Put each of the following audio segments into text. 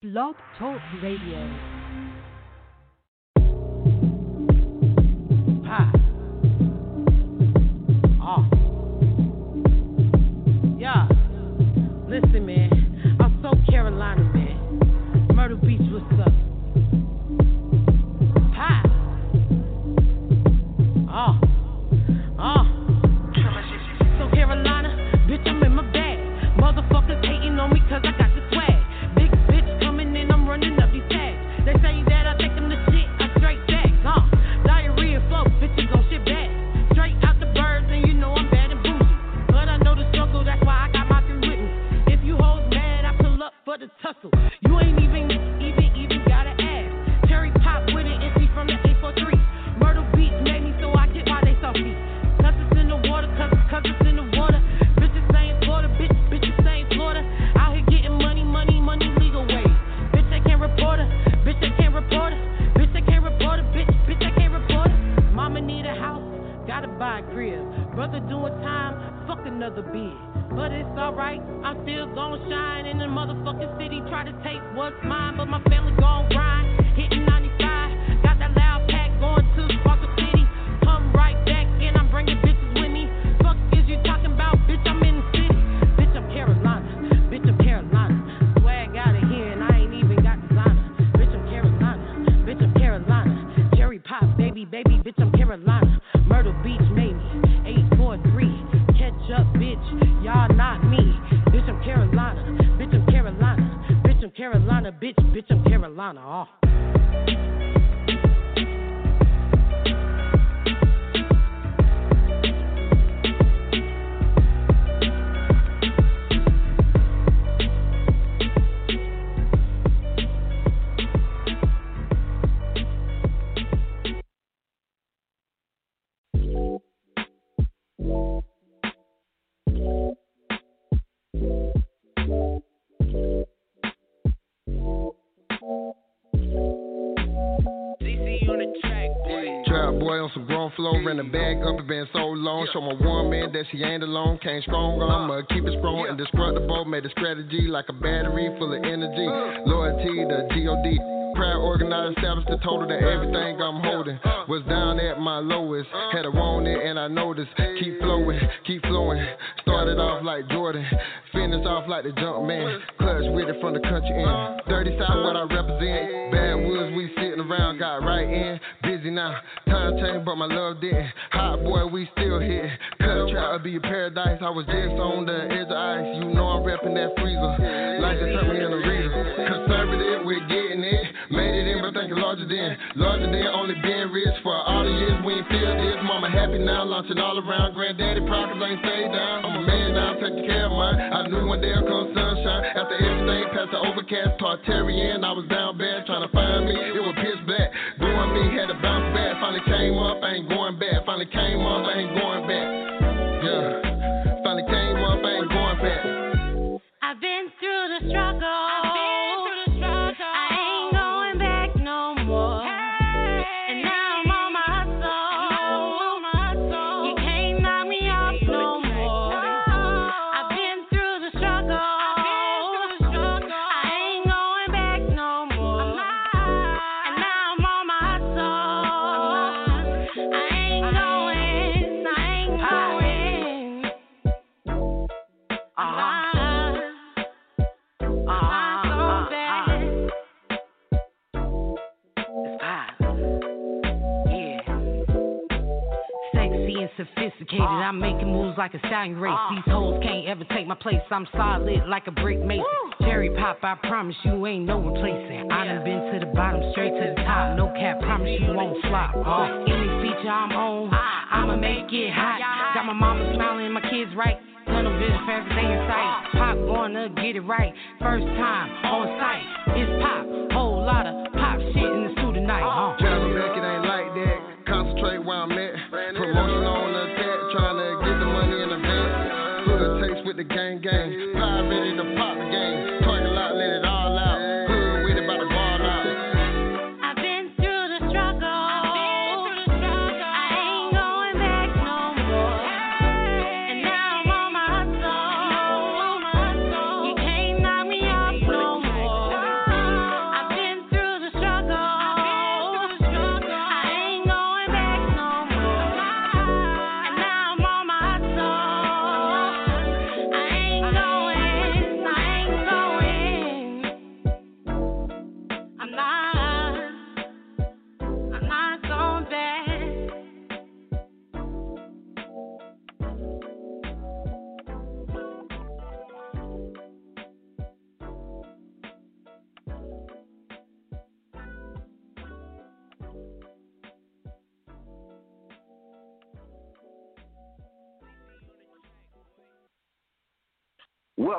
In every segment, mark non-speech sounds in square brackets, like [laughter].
Blog Talk Radio. Pie. Ah. Yeah. Listen, man. I'm so Carolina, man. Myrtle Beach, what's up? Ran the bag up, it been so long. Show my woman that she ain't alone, came strong, I'ma keep it strong. Indestructible, made a strategy like a battery full of energy. Uh. Loyalty to G-O-D. Proud, organized, established the total that everything I'm holding was down at my lowest. Had to want it and I noticed. Keep flowing, keep flowing. Started off like Jordan, finished off like the jump man. Clutch with it from the country end. Dirty South, what I represent. Bad woods, we sitting around, got right in. Busy now, time changed, but my love didn't. Hot boy, we still hit. Cut trap be a paradise. I was just on the edge of ice. You know I'm repping that freezer. Like they turned me in a reader. Thinking larger than. Larger than only being rich for all the years we ain't feel this. Mama happy now, launching all around. Granddaddy pockets ain't stay down. I'm a man now, taking care of mine. I knew one day I'd come sunshine. After everything past the overcast, Tartarian, I was down bad trying to find me. It was pitch black. Doing me, had to bounce back. Finally came up, I ain't going back. Finally came up, I ain't going back. Yeah. Finally came up, I ain't going back. I've been through the struggle. And sophisticated. I'm making moves like a stallion race. These hoes can't ever take my place. I'm solid like a brick mason. Cherry pop, I promise you ain't no replacing. I done been to the bottom, straight to the top. No cap, promise you won't flop. Uh, any feature I'm on, I'ma make it hot. Got my mama smiling, my kids right. Tunnel vision for everything in sight. Pop gonna get it right. First time on site. It's pop. Whole lot of pop shit in the suit tonight. Uh. Trying to make it ain't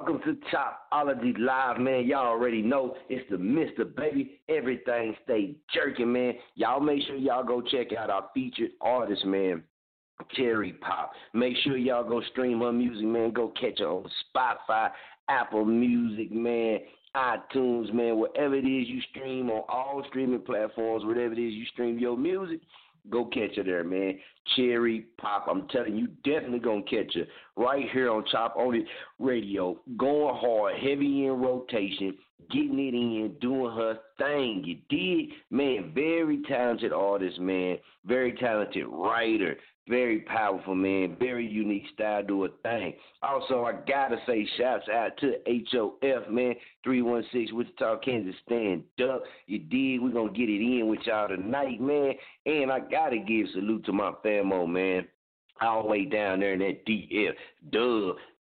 Welcome to Chopology Live, man. Y'all already know it's the Mr. Baby. Everything stay jerking, man. Y'all make sure y'all go check out our featured artist, man. Cherry Pop. Make sure y'all go stream her music, man. Go catch her on Spotify, Apple Music, man, iTunes, man, wherever it is you stream on all streaming platforms, whatever it is you stream your music, go catch her there, man. Cherry Pop, I'm telling you, definitely gonna catch her right here on Chop On It Radio, going hard, heavy in rotation, getting it in, doing her thing. You did, man. Very talented artist, man. Very talented writer. Very powerful, man. Very unique style, do a thing. Also, I gotta say, shouts out to HOF, man. 316 Wichita, Kansas, stand up. You did. We're gonna get it in with y'all tonight, man. And I gotta give salute to my famo, man. All the way down there in that DF, Dub,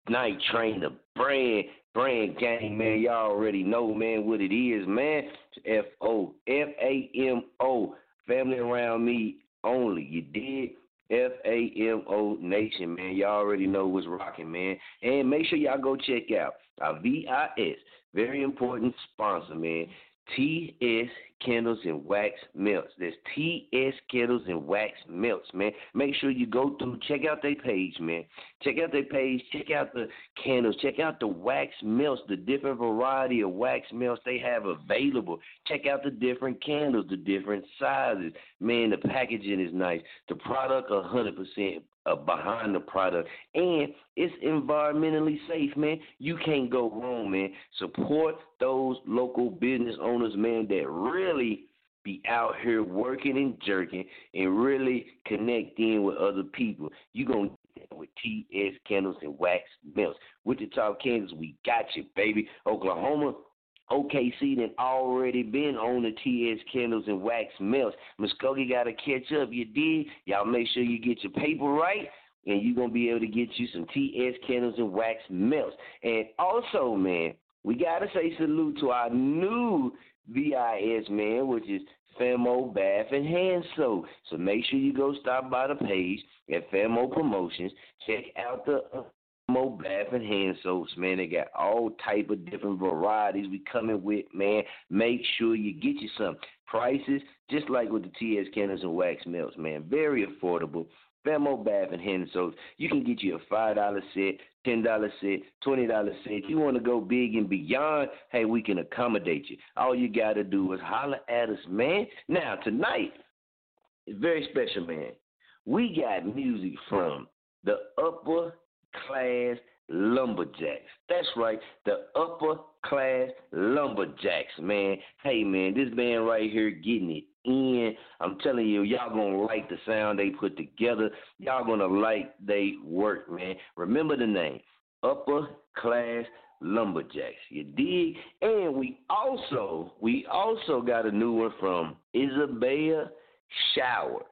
Night Train, the brand, brand gang, man. Y'all already know, man, what it is, man. F O F A M O, family around me only. You did. F A M O Nation, man. Y'all already know what's rocking, man. And make sure y'all go check out our VIS, very important sponsor, man. TS Candles and Wax Melts. There's TS Candles and Wax Melts, man. Make sure you go through, check out their page, man. Check out their page, check out the candles, check out the wax melts, the different variety of wax melts they have available. Check out the different candles, the different sizes. Man, the packaging is nice. The product 100% uh, behind the product, and it's environmentally safe, man. You can't go wrong, man. Support those local business owners, man, that really be out here working and jerking and really connecting with other people. You gonna get that with TS Candles and Wax Melts. Wichita, Kansas, we got you, baby. Oklahoma, OKC then already been on the TS candles and wax melts. Muskogee got to catch up. You did. Y'all make sure you get your paper right, and you're going to be able to get you some TS candles and wax melts. And also, man, we got to say salute to our new VIS, man, which is Famo Bath and Hand Soap. So make sure you go stop by the page at Famo Promotions. Check out the more bath and hand soaps, man. They got all type of different varieties we coming with, man. Make sure you get you some prices, just like with the TS candles and wax melts, man. Very affordable. Famo Bath and Hand Soaps. You can get you a five dollar set, ten dollar set, twenty dollar set. If You want to go big and beyond? Hey, we can accommodate you. All you gotta do is holler at us, man. Now tonight is very special, man. We got music from the upper class lumberjacks. That's right, the upper class lumberjacks, man. Hey, man, this band right here getting it in. I'm telling you, y'all gonna like the sound they put together. Y'all gonna like they work, man. Remember the name, Upper Class Lumberjacks. You dig? And we also, we also got a new one from Izabeyah Shower.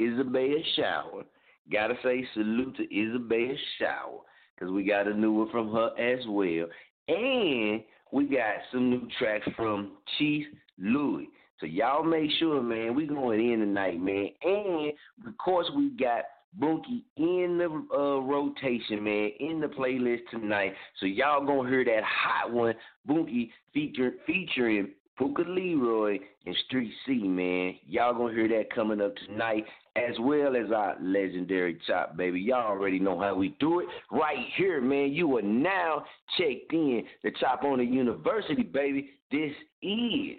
Izabeyah Shower. Gotta say salute to Izabeyah Shower because we got a new one from her as well. And we got some new tracks from Chief Louis. So y'all make sure, man, we going in tonight, man. And of course we got Bunky in the uh, rotation, man, in the playlist tonight. So y'all gonna hear that hot one, Bunky feature, featuring Puka Leroy and Street C, man. Y'all gonna hear that coming up tonight as well as our legendary chop, baby. Y'all already know how we do it right here, man. You are now checked in the Chop on the University, baby. This is,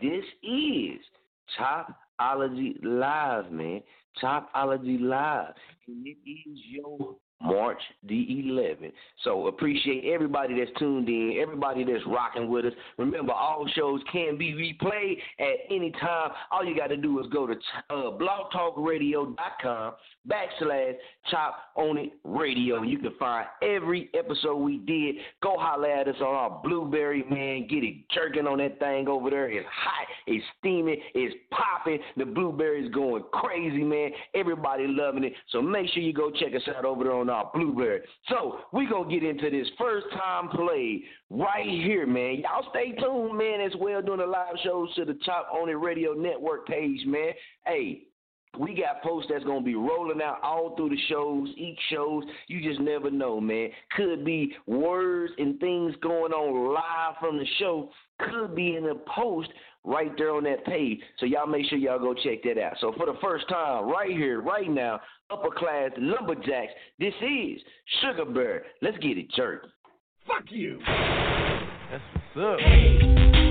this is Chopology Live, man. Chopology Live. And it is your March the 11th. So appreciate everybody that's tuned in, everybody that's rocking with us. Remember, all shows can be replayed at any time. All you got to do is go to uh, blogtalkradio.com backslash chop on it radio. You can find every episode we did. Go holler at us on our Blubrry, man. Get it jerking on that thing over there. It's hot, it's steaming, it's popping. The Blubrry's going crazy, man. Everybody loving it. So make sure you go check us out over there on our Blubrry. So we gonna get into this first time play right here, man. Y'all stay tuned, man, as well doing the live shows to the Chop On It Radio Network page, man. Hey, We got posts that's gonna be rolling out all through the shows, each shows. You just never know, man. Could be words and things going on live from the show. Could be in a post right there on that page. So y'all make sure y'all go check that out. So for the first time, right here, right now, upper class lumberjacks, this is Sugar Bear. Let's get it jerk. Fuck you. That's what's up. Yeah,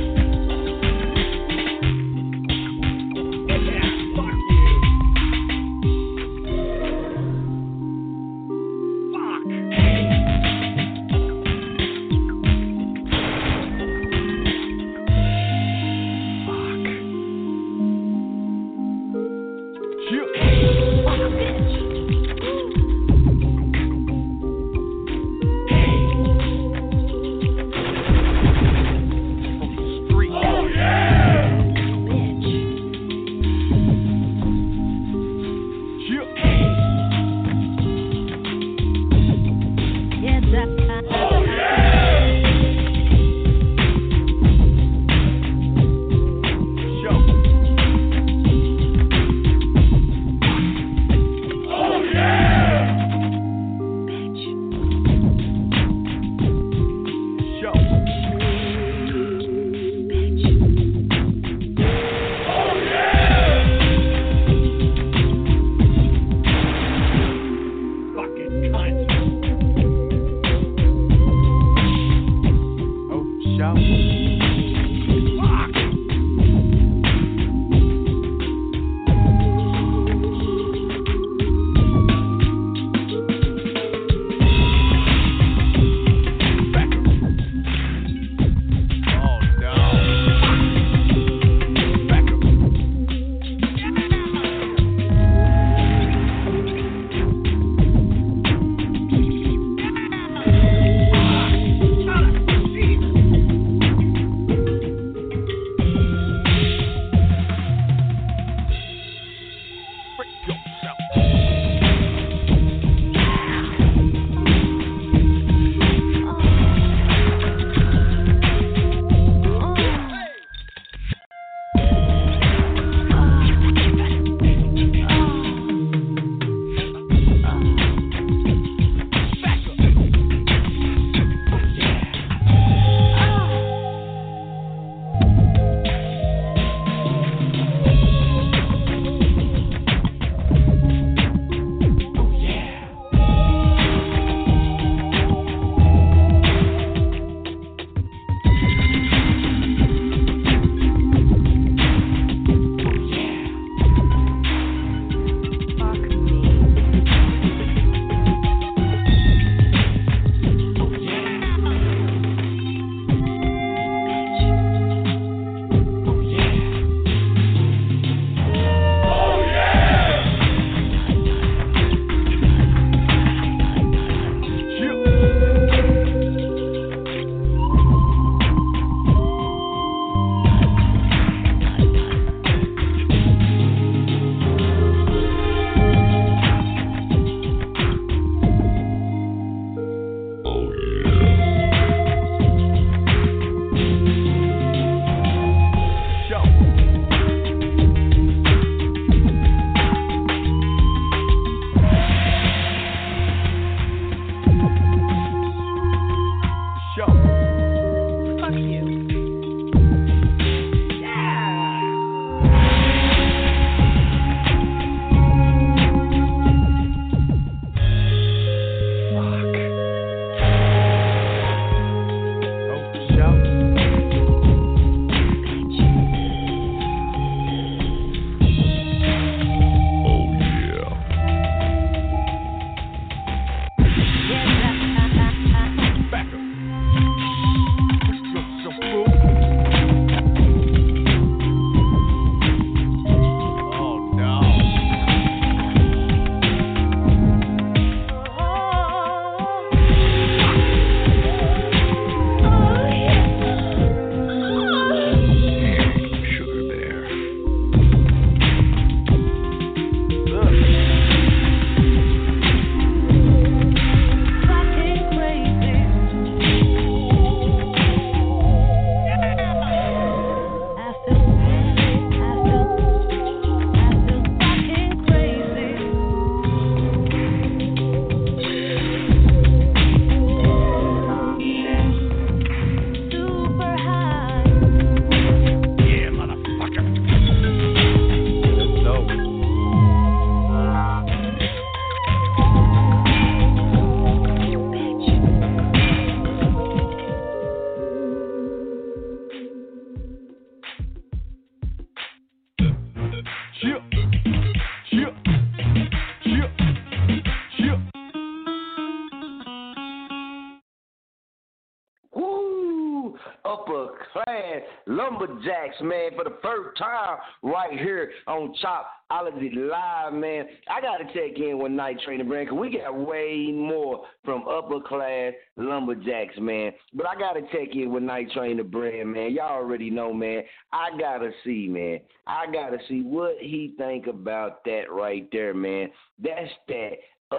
lumberjacks, man, for the first time right here on Chopology Live, man. I got to check in with Night Training Brand because we got way more from upper class lumberjacks, man. But I got to check in with Night Training Brand, man. Y'all already know, man. I got to see, man. I got to see what he think about that right there, man. That's that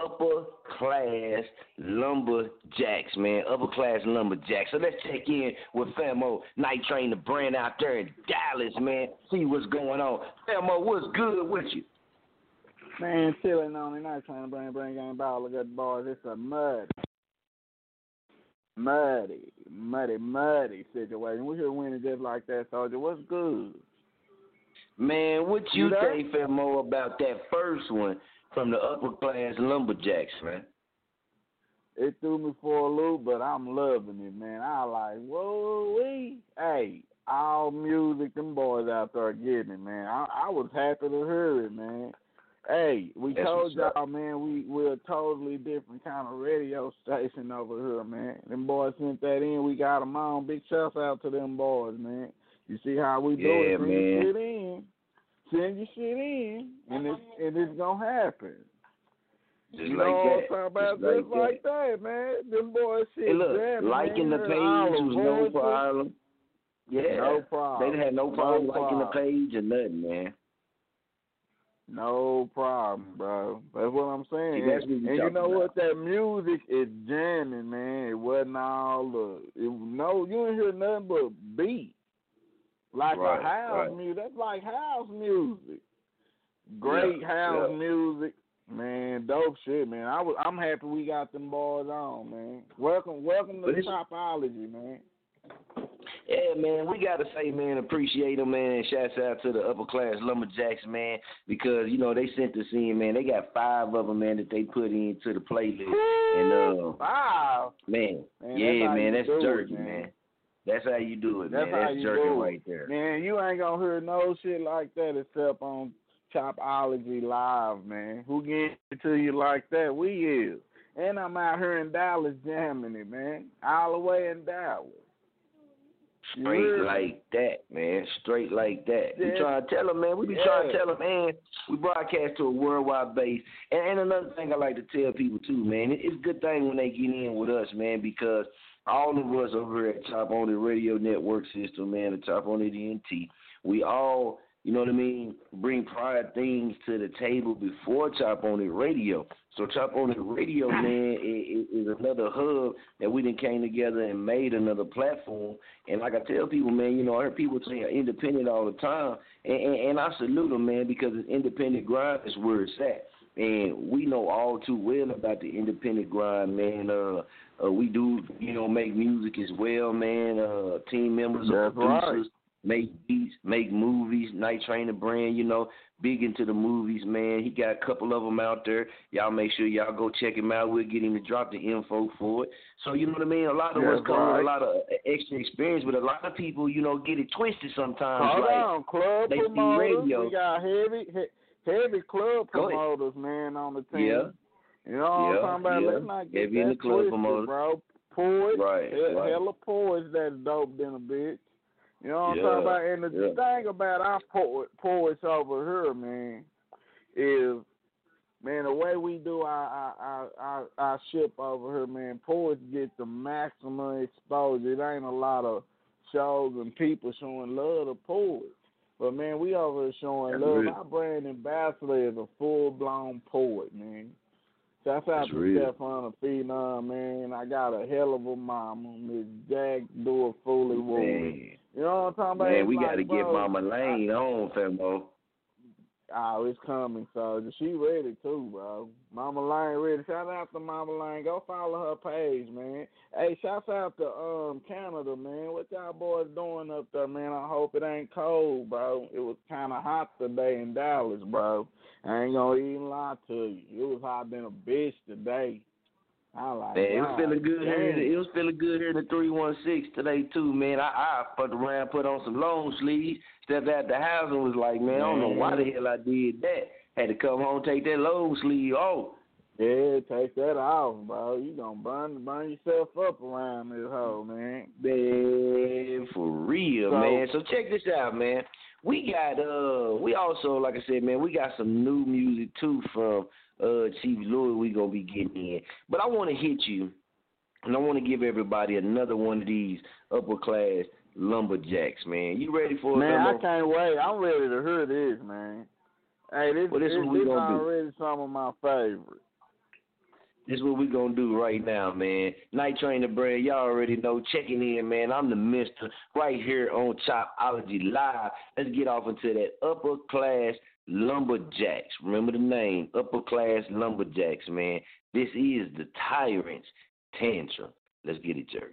upper class lumberjacks, man. Upper class lumberjacks. So let's check in with Famo Night Train the brand out there in Dallas, man. See what's going on. Famo, what's good with you? Man, chilling on the night train, to brand, bring game ball. Look at the boys. It's a mud, muddy, muddy, muddy situation. We're here winning just like that, soldier. What's good? Man, what you You think, Famo, about that first one from the upper class lumberjacks, man? It threw me for a loop, but I'm loving it, man. I like, whoa, we, hey, all music, them boys out there getting it, man. I, I was happy to hear it, man. Hey, we That's told y'all, man, we we're a totally different kind of radio [laughs] station over here, man. Them boys sent that in. We got them on. Big shout out to them boys, man. You see how we do Yeah, it? Man. shit in. Send your shit in, and it's and it's gonna happen. Just you like know that. what I'm talking about? Just Just like that, man. Them boys shit Hey, look, jamming, liking man. the Heard page the was no problem. Yeah. No problem. They problem. didn't have no problem liking the page or nothing, man. No problem, bro. That's what I'm saying. See, what and you know about. what? That music is jamming, man. It wasn't all the. It, no, you didn't hear nothing but beat. Like Right, a house right. music. That's like house music. Great Yeah, house yeah. music. Man, dope shit, man. I was, I'm happy we got them boys on, man. Welcome, welcome to Chopology, man. Yeah, man, we gotta say, man, appreciate them, man. Shouts out to the upper class lumberjacks, man, because you know they sent us in, man. They got five of them, man, that they put into the playlist, and uh, Wow. man, Man, yeah, man, that's jerky, man. man. That's how you do it, That's man. That's jerking do it. right there. Man, you ain't gonna hear no shit like that except on Chopology Live, man. Who gets it to you like that? We is. And I'm out here in Dallas jamming it, man. All the way in Dallas. Straight like that, man. Straight like that. We Yeah. trying to tell them, man. We be trying to tell them, man. We broadcast to a worldwide base. And, and another thing I like to tell people too, man. it- It's a good thing when they get in with us, man, because all of us over here at Top on the Radio Network System, man, the Chop On It NT, we all, you know what I mean, bring prior things to the table before Chop On It Radio. So Chop On It Radio, [laughs] man, is, is another hub that we then came together and made another platform. And like I tell people, man, you know, I hear people say independent all the time, and, and, and I salute them, man, because it's independent grind is where it's at. And we know all too well about the independent grind, man. Uh, uh, we do, you know, make music as well, man. Uh, team members, That's right. producers, make beats, make movies. Night Trainer brand, you know, big into the movies, man. He got a couple of them out there. Y'all make sure y'all go check him out. We'll get him to drop the info for it. So you know what I mean. A lot of us That's come with right. a lot of extra experience, but a lot of people, you know, get it twisted sometimes. Hold like, on, club they see radio. We got heavy, he, heavy club promoters, man, on the team. Yeah. You know what Yeah, I'm talking about? yeah. Let's not get Heavy in the club twisted, promoters. bro. Poise, Right, he- right. hella poise that's dope than a bitch. You know what I'm talking about? And the yeah. thing about our po- poise over here, man, is man the way we do our our our, our, our ship over here, man. Poise get the maximum exposure. It ain't a lot of shows and people showing love to poise. But man, we over here showing That's love. real. Our brand ambassador is a full blown poet, man. Shouts out to. Stefan Phenom, man. I got a hell of a mama, Miss Jack Do a Fully Woman. You know what I'm talking about? man, It's we like, got to get Mama Lane on, Famo. Oh, it's coming, soldier. She ready too, bro. Mama Lane ready. Shout out to Mama Lane. Go follow her page, man. Hey, shout out to um Canada, man. What y'all boys doing up there, man? I hope it ain't cold, bro. It was kind of hot today in Dallas, bro. I ain't gonna even lie to you. It was hot than a bitch today. I like Man, it was feeling good here. It was feeling good here in the three one six today too, man. I I fucked around, put on some long sleeves, stepped out the house and was like, man, I don't know why the hell I did that. Had to come home, take that long sleeve off. Yeah, take that off, bro. You gonna burn burn yourself up around this hole, man. Man, for real, So- man. So check this out, man. We got uh we also like I said, man, we got some new music too from uh Chief Louis we gonna be getting in. But I wanna hit you and I wanna give everybody another one of these upper class lumberjacks, man. You ready for it? Man, I can't wait. I'm ready to hear this, man. Hey, this, Well, this this, this gonna do. already some of my favorites. This is what we gonna do right now, man. Night Train the Brand, y'all already know. Checking in, man. I'm the Mister right here on Chopology Live. Let's get off into that upper class lumberjacks. Remember the name, upper class lumberjacks, man. This is the Tyrant's Tantrum. Let's get it, jerk.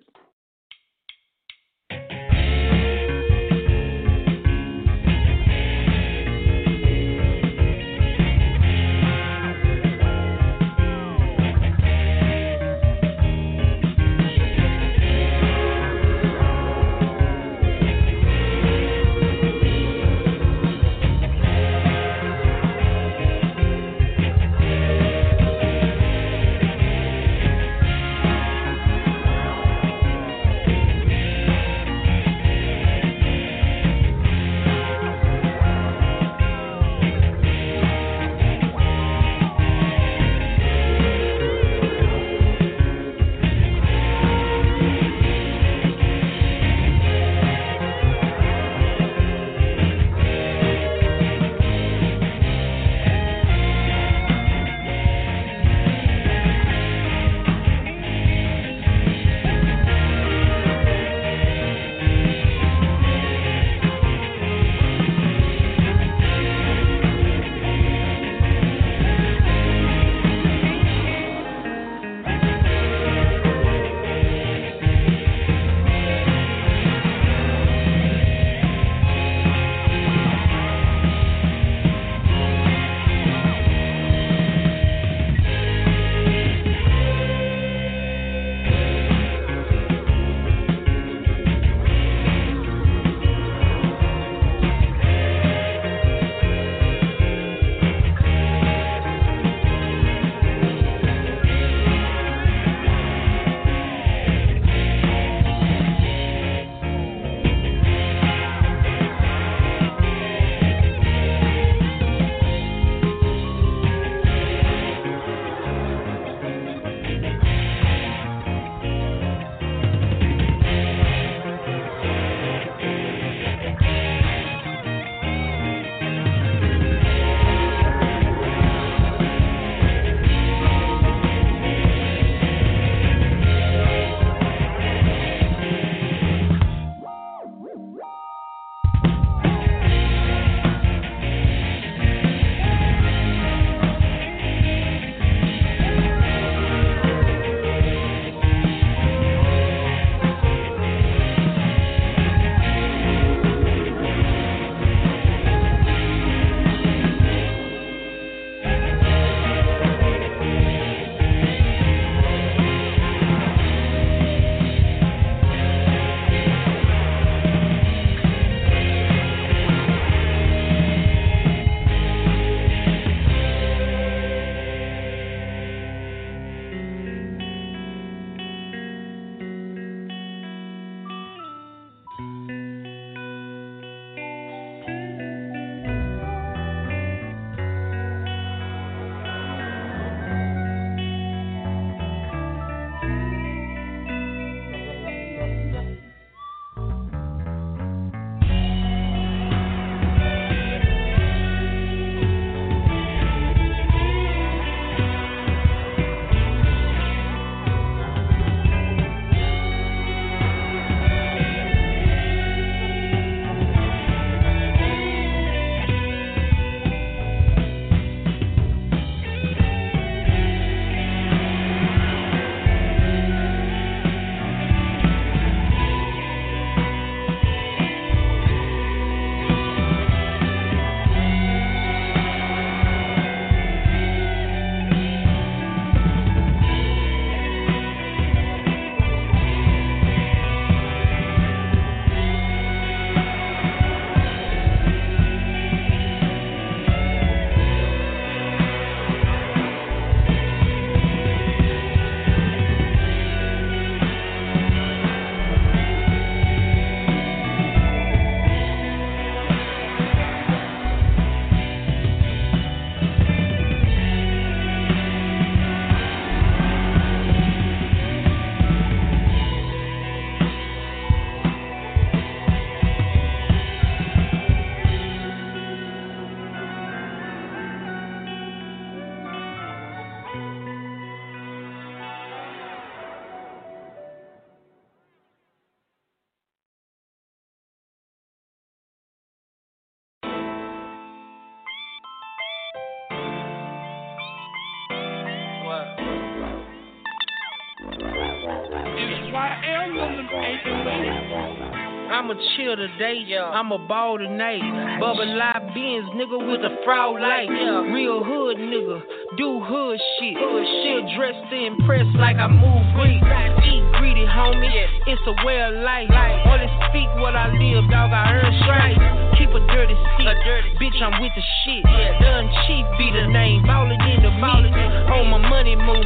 I'ma chill today, I'ma ball tonight. Bubba live beans, nigga with the fraud light. Real hood nigga, do hood shit. Still shit. dressed to impress like I move great. Eat greedy, homie. It's a way of life. Only speak what I live, dog. I earn stripes. Keep a dirty stick. Bitch, I'm with the shit. Yeah. Done chief be the name. Ballin' in the mix. On my money move.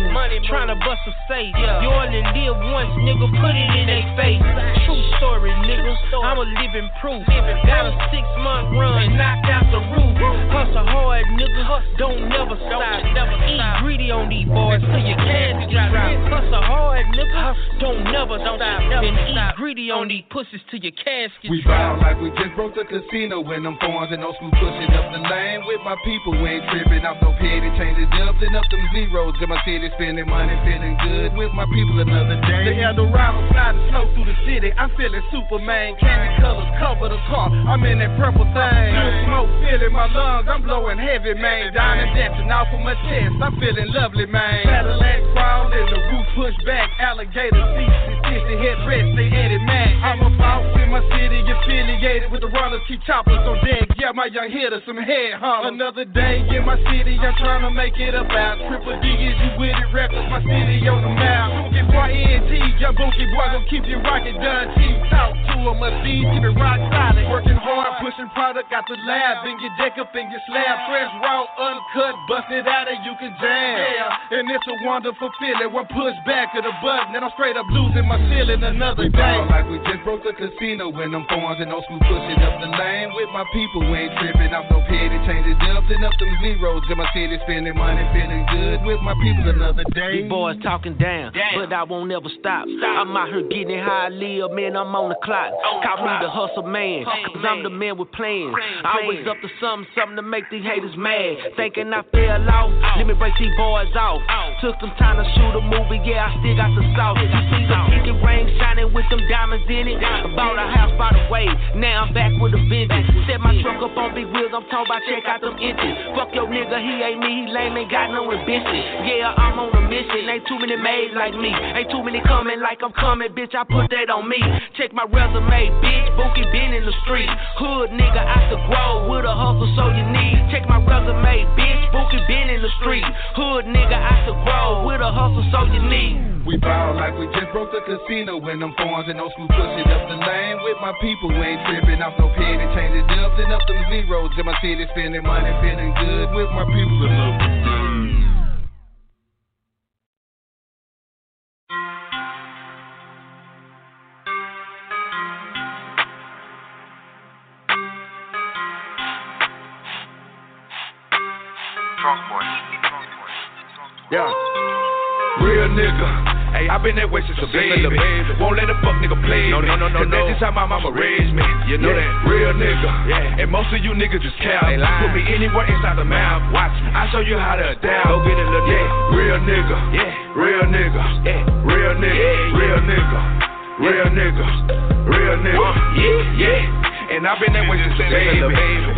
Tryna bust a safe. Yeah. You only live once, nigga. Put it in their face. True story, nigga. I'm a living proof. Got a six month run, knocked out the roof. Hustle hard, nigga. Don't never stop. Never eat greedy on these boys till your cash drop. Hustle hard, nigga. Don't never stop. And eat greedy on these pussies till your casket We drop. bow like we just broke the casino when them phones and no school pushing up the lane with my people. We ain't tripping off no petty, changing doubling up them zeros. In my city, spending money, feeling good with my people another day. They had the Eldorado sliding slow through the city. I'm feeling Superman. Candy colors cover the car. I'm in that purple thing. Smoke filling my lungs. I'm blowing heavy, man. Diamond dancing off of my chest. I'm feeling lovely, man. Cadillac crawling, the roof pushed back. Alligator seats, sissy headrest. They Eddie Mac. I'm a boss in my city, affiliated with the runners. Keep choppers on deck. Yeah, my young hitter, some head hunters. Another day in my city. I'm trying to make it about. Triple D is you with it, records. My city on the map. Get Y-N-G, young bookie boy, gon' keep you rockin' done. Team talk to him, must be keep it rock solid. Working hard, pushing product out the lab. And your deck up in your slab. Fresh, raw, uncut, bust it out and you can jam. Yeah, and it's a wonderful feeling. One push back of the button, and I'm straight up losing my feeling another We day. like we just broke the casino when them phones and no school pushing up the lane with my people. We ain't tripping off no petty, changing doubling up them zeros. In my city, spending money, feeling good with my people another day. These boys talking down, but I won't ever stop. I'm out here getting how I live, man. I'm on the clock. Call me the hustle man, cause I'm the man with plans. I Always up to something, something to make these haters mad. Thinking I fell off, let me break these boys off. Took some time to shoot a movie, yeah, I still got the sauce. You see the pinky ring shining with them diamonds in it. Bought a house by the way, now I'm back with a vengeance. Set my truck up on big wheels, I'm talking about check out them inches. Fuck your nigga, he ain't me, he lame, ain't got no ambition. Yeah, I'm on a mission, ain't too many made like me. Ain't too many coming like I'm coming, bitch, I put that on me. Check my resume, bitch, Bookie been in the street. Hood nigga I could grow with a hustle so you need. Check my resume, bitch, Bookie been in the street. Hood nigga I could grow with a hustle so you need. We ball like we just broke the casino when them phones and no school pushing up the lane with my people. We ain't tripping off no petty, changing doubling up them zeros. In my city, spending money, feeling good with my people another day. Yeah. Real nigga. Hey, I been that way since a baby. Won't let a fuck nigga play No, no, no, no, Cause that's no. just how my mama raised me. You know Yeah, that. Real nigga. Yeah. And most of you niggas just cow. Put me anywhere inside the mouth. Watch me. I show you how to adapt. Go get little Yeah. Real nigga. Yeah. Real nigga. Yeah. Real nigga. Yeah, Real nigga. Real nigga. Real nigga. Yeah. Yeah. And I've been that way since a baby.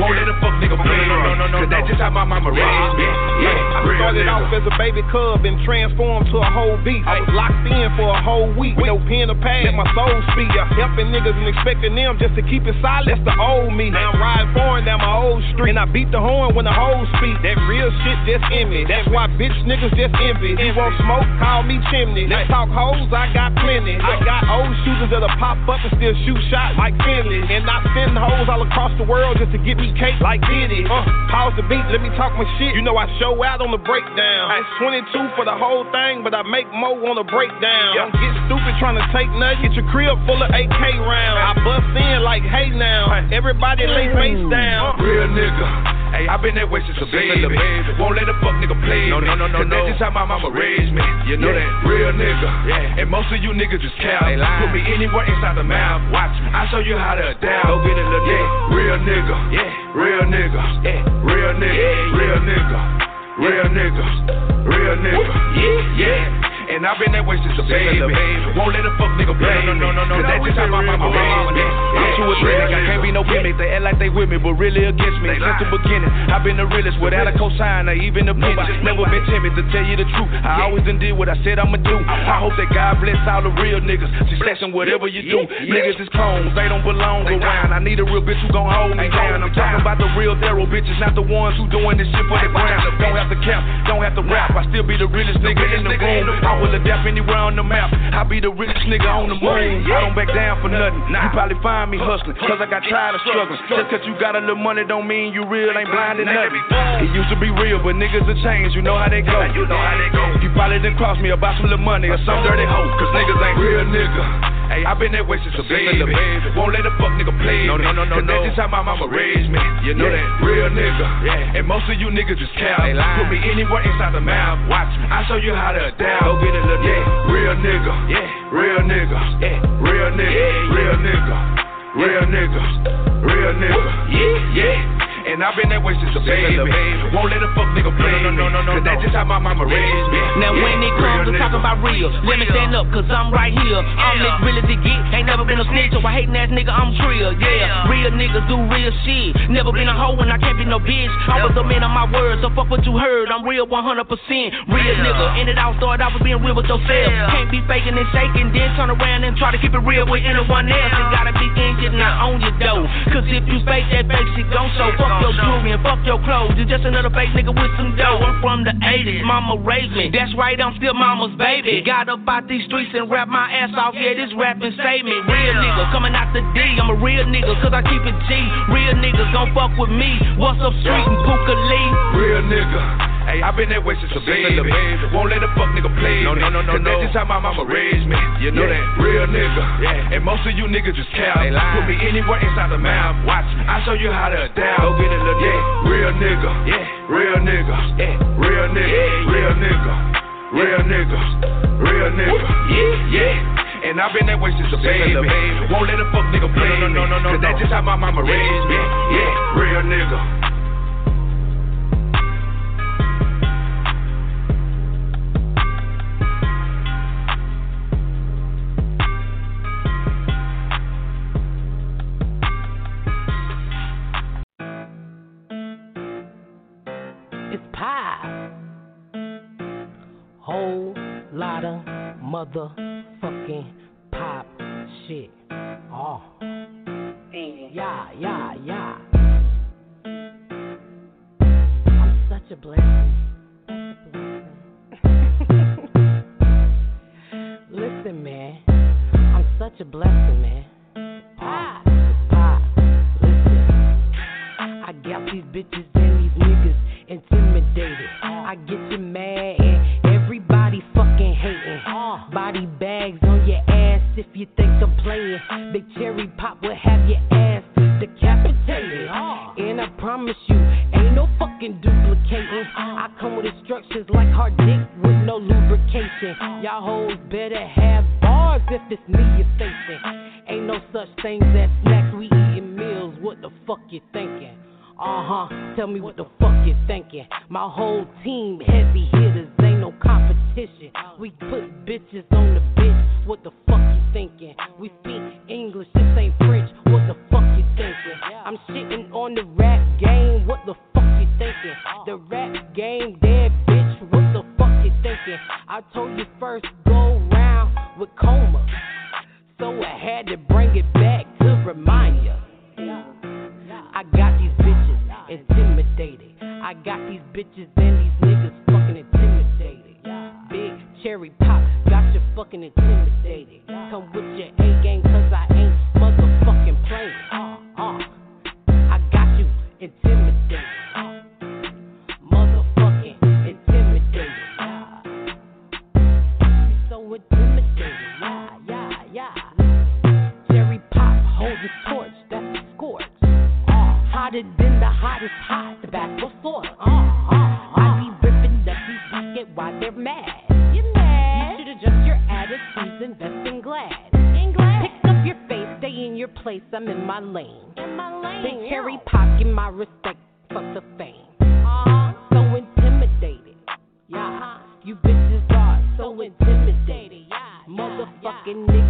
Won't let a fuck nigga play me. no, no, no, Cause that's just how my mama raised me. Yeah. I started off as a baby cub and transformed to a whole beast. I was locked in for a whole week with no pen or pad. Let my soul speak. Helping niggas and expecting them just to keep it silent. That's the old me. Now I'm riding foreign down my old street. And I beat the horn when the hoes speak. That real shit just in me. That's why bitch niggas just envy. You want smoke? Call me chimney. Let's talk hoes, I got plenty. I got old shooters that'll pop up and still shoot shots like Finley. And I send hoes all across the world just to get me cake like Diddy. Uh, pause the beat, let me talk my shit. You know I show out on the breakdown. It's 22 for the whole thing, but I make more on the breakdown. Don't get stupid trying to take nothing. Get your crib full of AK rounds. I bust in like, hey now. Everybody lay face down. Real nigga. Hey, I been that way since a baby. little baby. Won't let a fuck nigga play No, no, no, no, Cause no. that's just how my mama raised me. You know Yeah, that. Real nigga. Yeah. And most of you niggas just cow. They lying. Put me anywhere inside the mouth. Watch me. I show you how to adapt. Get it, little Yeah. nigga. Real nigga. Yeah. Real nigga. Yeah. Real nigga. Yeah, yeah. Real nigga. Real nigga. Real nigga. Yeah. Yeah. And I've been that way since a baby. Won't let a fuck nigga play me. No, no, no, no. Cause that's just how my mama raised me. I'm too athletic, I can't be no gimmick. They act like they with me, but really against me. Since the beginning, I've been the realest without a cosign or even a penny. Never been timid to tell you the truth. I always done did what I said I'ma do. I hope that God bless all the real niggas. Success in whatever you do. Niggas is clones, they don't belong around. I need a real bitch who gon' hold me down. I'm talking about the real Daryl bitches, not the ones who doing this shit for the ground. Don't have to cap, don't have to rap. I still be the realest nigga in the room. I will adapt anywhere on the map. I be the richest nigga on the moon. I don't back down for nothing. You probably find me hustling, cause I got tired of struggling. Just cause you got a little money don't mean you real, ain't blind to nothing. It used to be real, but niggas have changed, you know how they go. You know how they go. You probably didn't cross me about some little money or some dirty hoe, cause niggas ain't real nigga. Hey, I been that way since a baby. Won't let a fuck nigga play no, no, no, no, Cause no. that's just how my mama raised me. You know yeah. that real nigga. Yeah. And most of you niggas just cow. Put me anywhere inside the mouth. Watch me. I show you how to adapt. Go get a little yeah. Real nigga. Yeah. Real nigga. Yeah. Real nigga. Yeah. Real nigga. Real nigga. Real nigga. Yeah. Yeah. And I've been that way since a baby. Won't let a fuck nigga play no, no, no, no, no, Cause that's just how my mama raised me. Now when it comes to talk about real, let me stand up cause I'm right here. I'm as real as it get. Ain't never been a snitch or a hating ass nigga, I'm trill. Yeah, real niggas do real shit. Never been a hoe and I can't be no bitch. I was a man of my words, so fuck what you heard. I'm real 100%. Real nigga. And it all started out with being real with yourself. Can't be faking and shaking, then turn around and try to keep it real with anyone else. You gotta be engine, not on your dough. Cause if you fake that fake shit, gon' show. Fuck your jewelry and fuck your clothes. You just another fake nigga with some dough. I'm from the 80s, mama raised me. That's right, I'm still mama's baby. Got up out these streets and rap my ass off. Yeah, this rapping save me. Real nigga coming out the D. I'm a real nigga cause I keep it G. Real niggas gon' fuck with me. What's up, street and Puka Lee? Real nigga. Hey, I been that way since a baby. baby. Won't let a fuck nigga play no, no, no, no, no. that's just how my mama raised me. You know yeah. that real nigga. Yeah. And most of you niggas just cow. Put me anywhere inside the mouth. Watch me. I show you how to adapt. Go get a little yeah. Real nigga. Yeah. Real nigga. Yeah. Real nigga. Yeah. Real nigga. Real nigga. Real nigga. Yeah. Yeah. And I've been that way since a baby. Won't let a fuck nigga play no, no, no, no, no, Cause that's just how my mama raised me. Yeah, real nigga. Whole lot of motherfucking pop shit. Oh. Yeah, yeah, yeah. I'm such a blessing. Listen, man. I'm such a blessing, man. Pop, pop. Listen. I got these bitches and you think I'm playing. Big cherry pop will have your ass decapitated. Uh-huh. And I promise you, ain't no fucking duplicating. Uh-huh. I come with instructions like hard dick with no lubrication. Uh-huh. Y'all hoes better have bars if it's me you're facing. Ain't no such things as snacks, we eating meals. What the fuck you thinking? Uh huh. Tell me what the fuck you thinking. My whole team heavy hitters, ain't no competition. We put bitches on the bitch. What the fuck you thinking? This ain't French. What the fuck you thinking? I'm shitting on the rap game. What the fuck you thinking? Oh. The rap game dead, bitch. What the fuck you thinking? I told you first go round with coma. So I had to bring it back to remind you. I got these bitches intimidated. I got these bitches and these niggas fucking intimidated. Big cherry pop, got you fucking intimidated. I was hot the back before. Uh, uh, uh. I be ripping up these pocket while they're mad. You're mad. You should adjust your attitudes, invest in glass. In Glad. Pick up your face, stay in your place. I'm in my lane. In my lane. They yeah. carry pocket my respect, fuck the fame. Uh-huh. So intimidated. Yeah. Uh-huh. You bitches are so intimidated. Yeah. Motherfucking yeah. niggas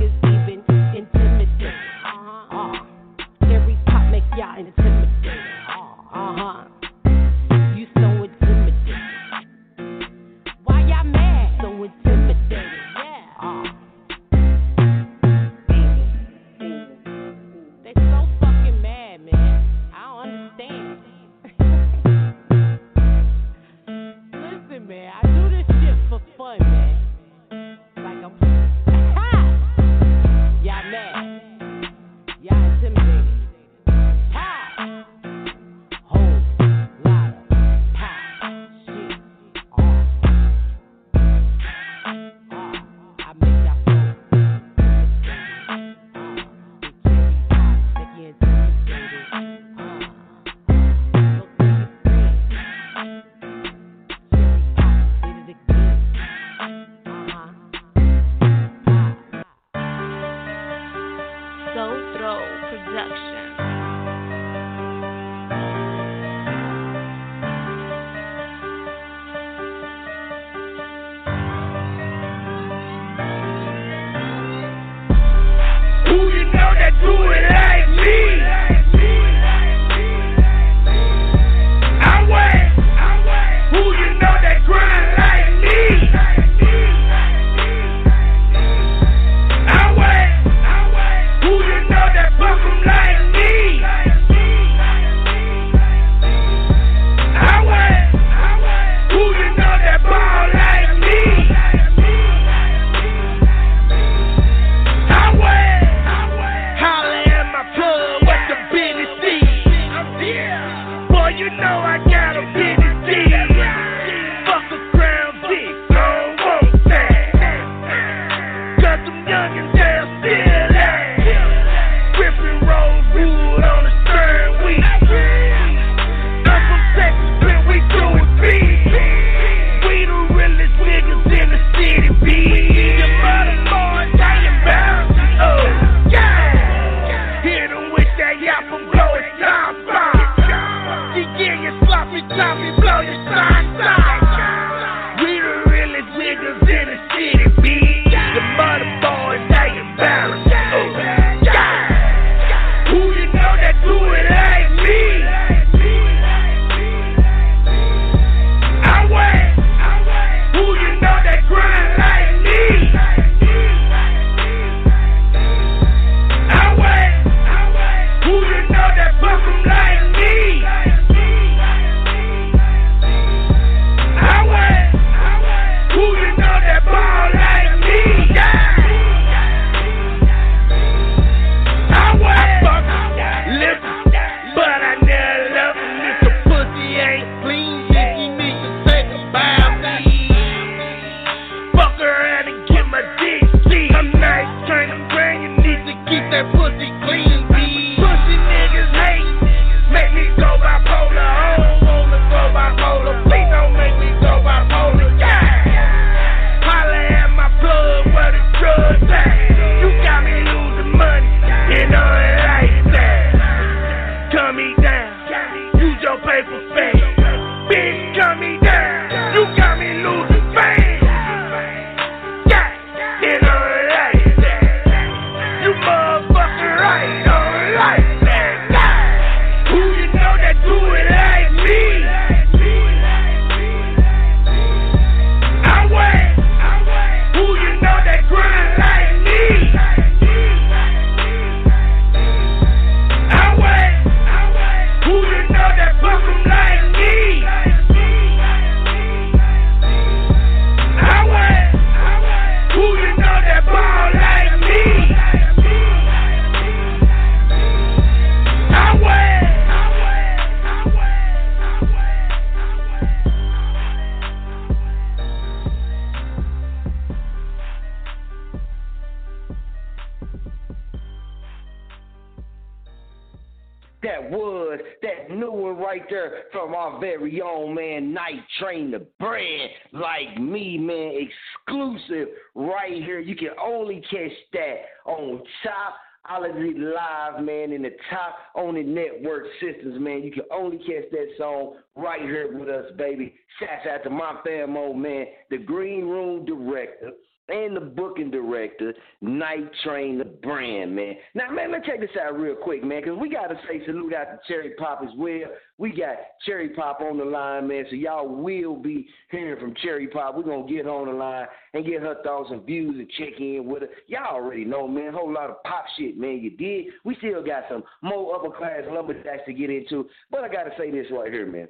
that was that new one right there from our very own man, Night Train the Brand, like me, man, exclusive right here. You can only catch that on top, Holiday Live, man, in the top on the network systems, man. You can only catch that song right here with us, baby. Shouts out to my fam, old man, the Green Room Director and the booking director, Night Train the brand, man. Now, man, let's check this out real quick, man, because we got to say salute out to Cherry Pop as well. We got Cherry Pop on the line, man, so y'all will be hearing from Cherry Pop. We're going to get on the line and get her thoughts and views and check in with her. Y'all already know, man, whole lot of pop shit, man, you did. We still got some more upper class lumberjacks to get into, but I got to say this right here, man.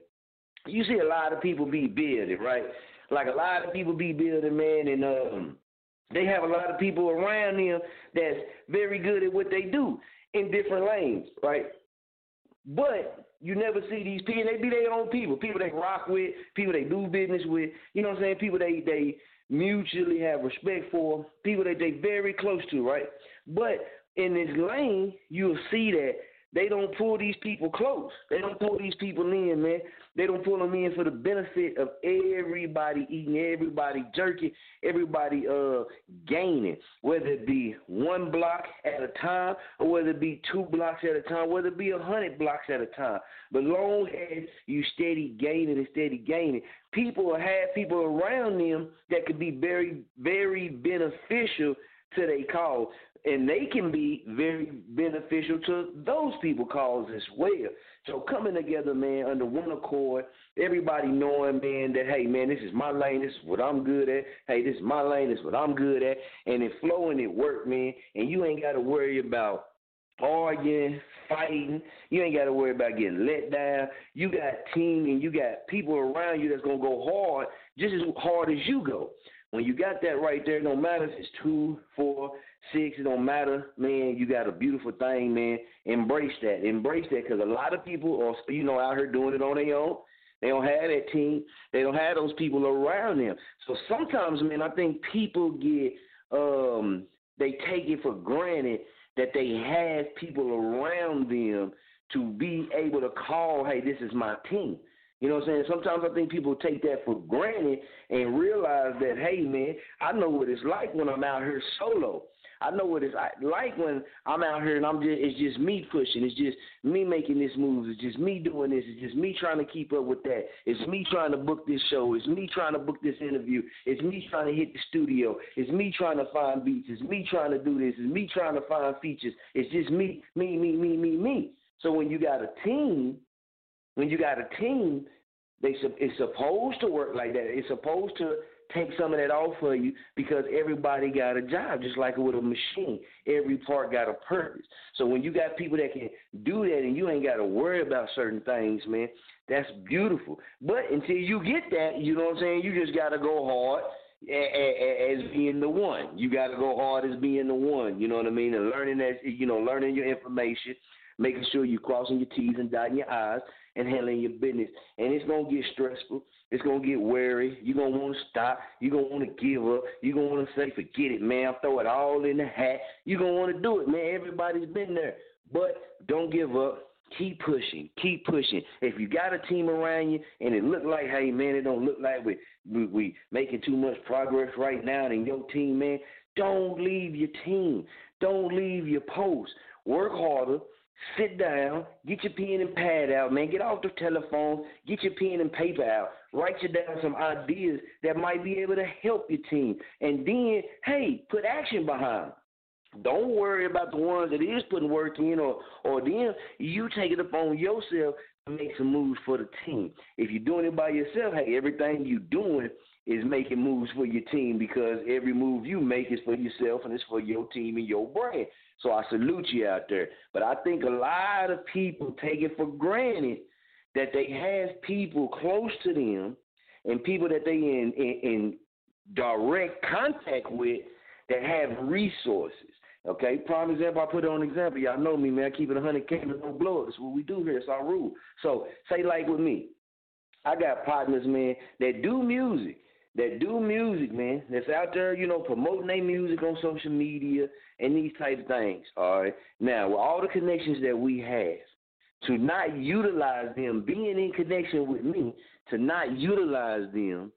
You see a lot of people be building, right? Like a lot of people be building, man, and um, they have a lot of people around them that's very good at what they do in different lanes, right? But you never see these people. They be their own people, people they rock with, people they do business with. You know what I'm saying? People they they mutually have respect for, people that they very close to, right? But in this lane, you'll see that they don't pull these people close. They don't pull these people in, man. They don't pull them in for the benefit of everybody eating, everybody jerking, everybody uh gaining, whether it be one block at a time or whether it be two blocks at a time, whether it be a hundred blocks at a time. But long as you steady gaining and steady gaining, people have people around them that could be very, very beneficial to their cause and they can be very beneficial to those people cause as well. So coming together, man, under one accord, everybody knowing, man, that hey, man, this is my lane, this is what I'm good at. Hey, this is my lane, this is what I'm good at, and it flowing, it work, man. And you ain't got to worry about arguing, fighting. You ain't got to worry about getting let down. You got team and you got people around you that's gonna go hard, just as hard as you go. When you got that right there, no matter if it's two, four, six, it don't matter, man. You got a beautiful thing, man. Embrace that. Embrace that because a lot of people are, you know, out here doing it on their own. They don't have that team. They don't have those people around them. So sometimes, man, I think people get, um, they take it for granted that they have people around them to be able to call, hey, this is my team. You know what I'm saying? Sometimes I think people take that for granted and realize that, hey, man, I know what it's like when I'm out here solo. I know what it's like when I'm out here and I'm just it's just me pushing. It's just me making this move. It's just me doing this. It's just me trying to keep up with that. It's me trying to book this show. It's me trying to book this interview. It's me trying to hit the studio. It's me trying to find beats. It's me trying to do this. It's me trying to find features. It's just me, me, me, me, me, me. So when you got a team, when you got a team, they it's supposed to work like that. It's supposed to take some of that off of you because everybody got a job, just like with a machine. Every part got a purpose. So when you got people that can do that and you ain't got to worry about certain things, man, that's beautiful. But until you get that, you know what I'm saying, you just got to go hard as being the one. You got to go hard as being the one. You know what I mean? And learning that, you know, learning your information, making sure you're crossing your T's and dotting your I's, and handling your business. And it's gonna get stressful. It's gonna get weary. You're gonna want to stop. You're gonna want to give up. You're gonna want to say, "Forget it, man. Throw it all in the hat." You're gonna want to do it, man. Everybody's been there, but don't give up. Keep pushing. Keep pushing. If you got a team around you and it look like, hey man, it don't look like we we, we making too much progress right now in your team, man. Don't leave your team. Don't leave your post. Work harder Sit down, get your pen and pad out, man. Get off the telephone, get your pen and paper out. Write you down some ideas that might be able to help your team. And then, hey, put action behind. Don't worry about the ones that is putting work in or or then you take it upon yourself to make some moves for the team. If you're doing it by yourself, hey, everything you're doing is making moves for your team because every move you make is for yourself and it's for your team and your brand. So I salute you out there. But I think a lot of people take it for granted that they have people close to them and people that they in, in, in direct contact with that have resources. Okay, prime example, I put on example. Y'all know me, man. I keep it 100 K with no blow That's what we do here. It's our rule. So, say like with me. I got partners, man, that do music that do music, man, that's out there, you know, promoting their music on social media and these type of things. All right. Now, with all the connections that we have, to not utilize them, being in connection with me, to not utilize them,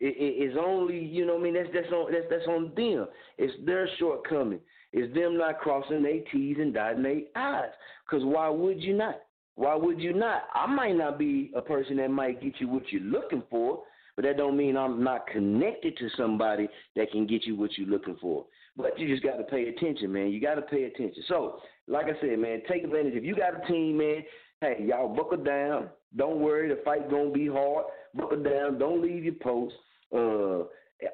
it, it, it's only, you know, I mean, that's that's on that's that's on them. It's their shortcoming. It's them not crossing their T's and dotting their I's. Because why would you not? Why would you not? I might not be a person that might get you what you're looking for, but that don't mean I'm not connected to somebody that can get you what you're looking for. But you just got to pay attention, man. You got to pay attention. So, like I said, man, take advantage. If you got a team, man, hey, y'all buckle down. Don't worry, the fight gonna be hard. Buckle down. Don't leave your post. Uh,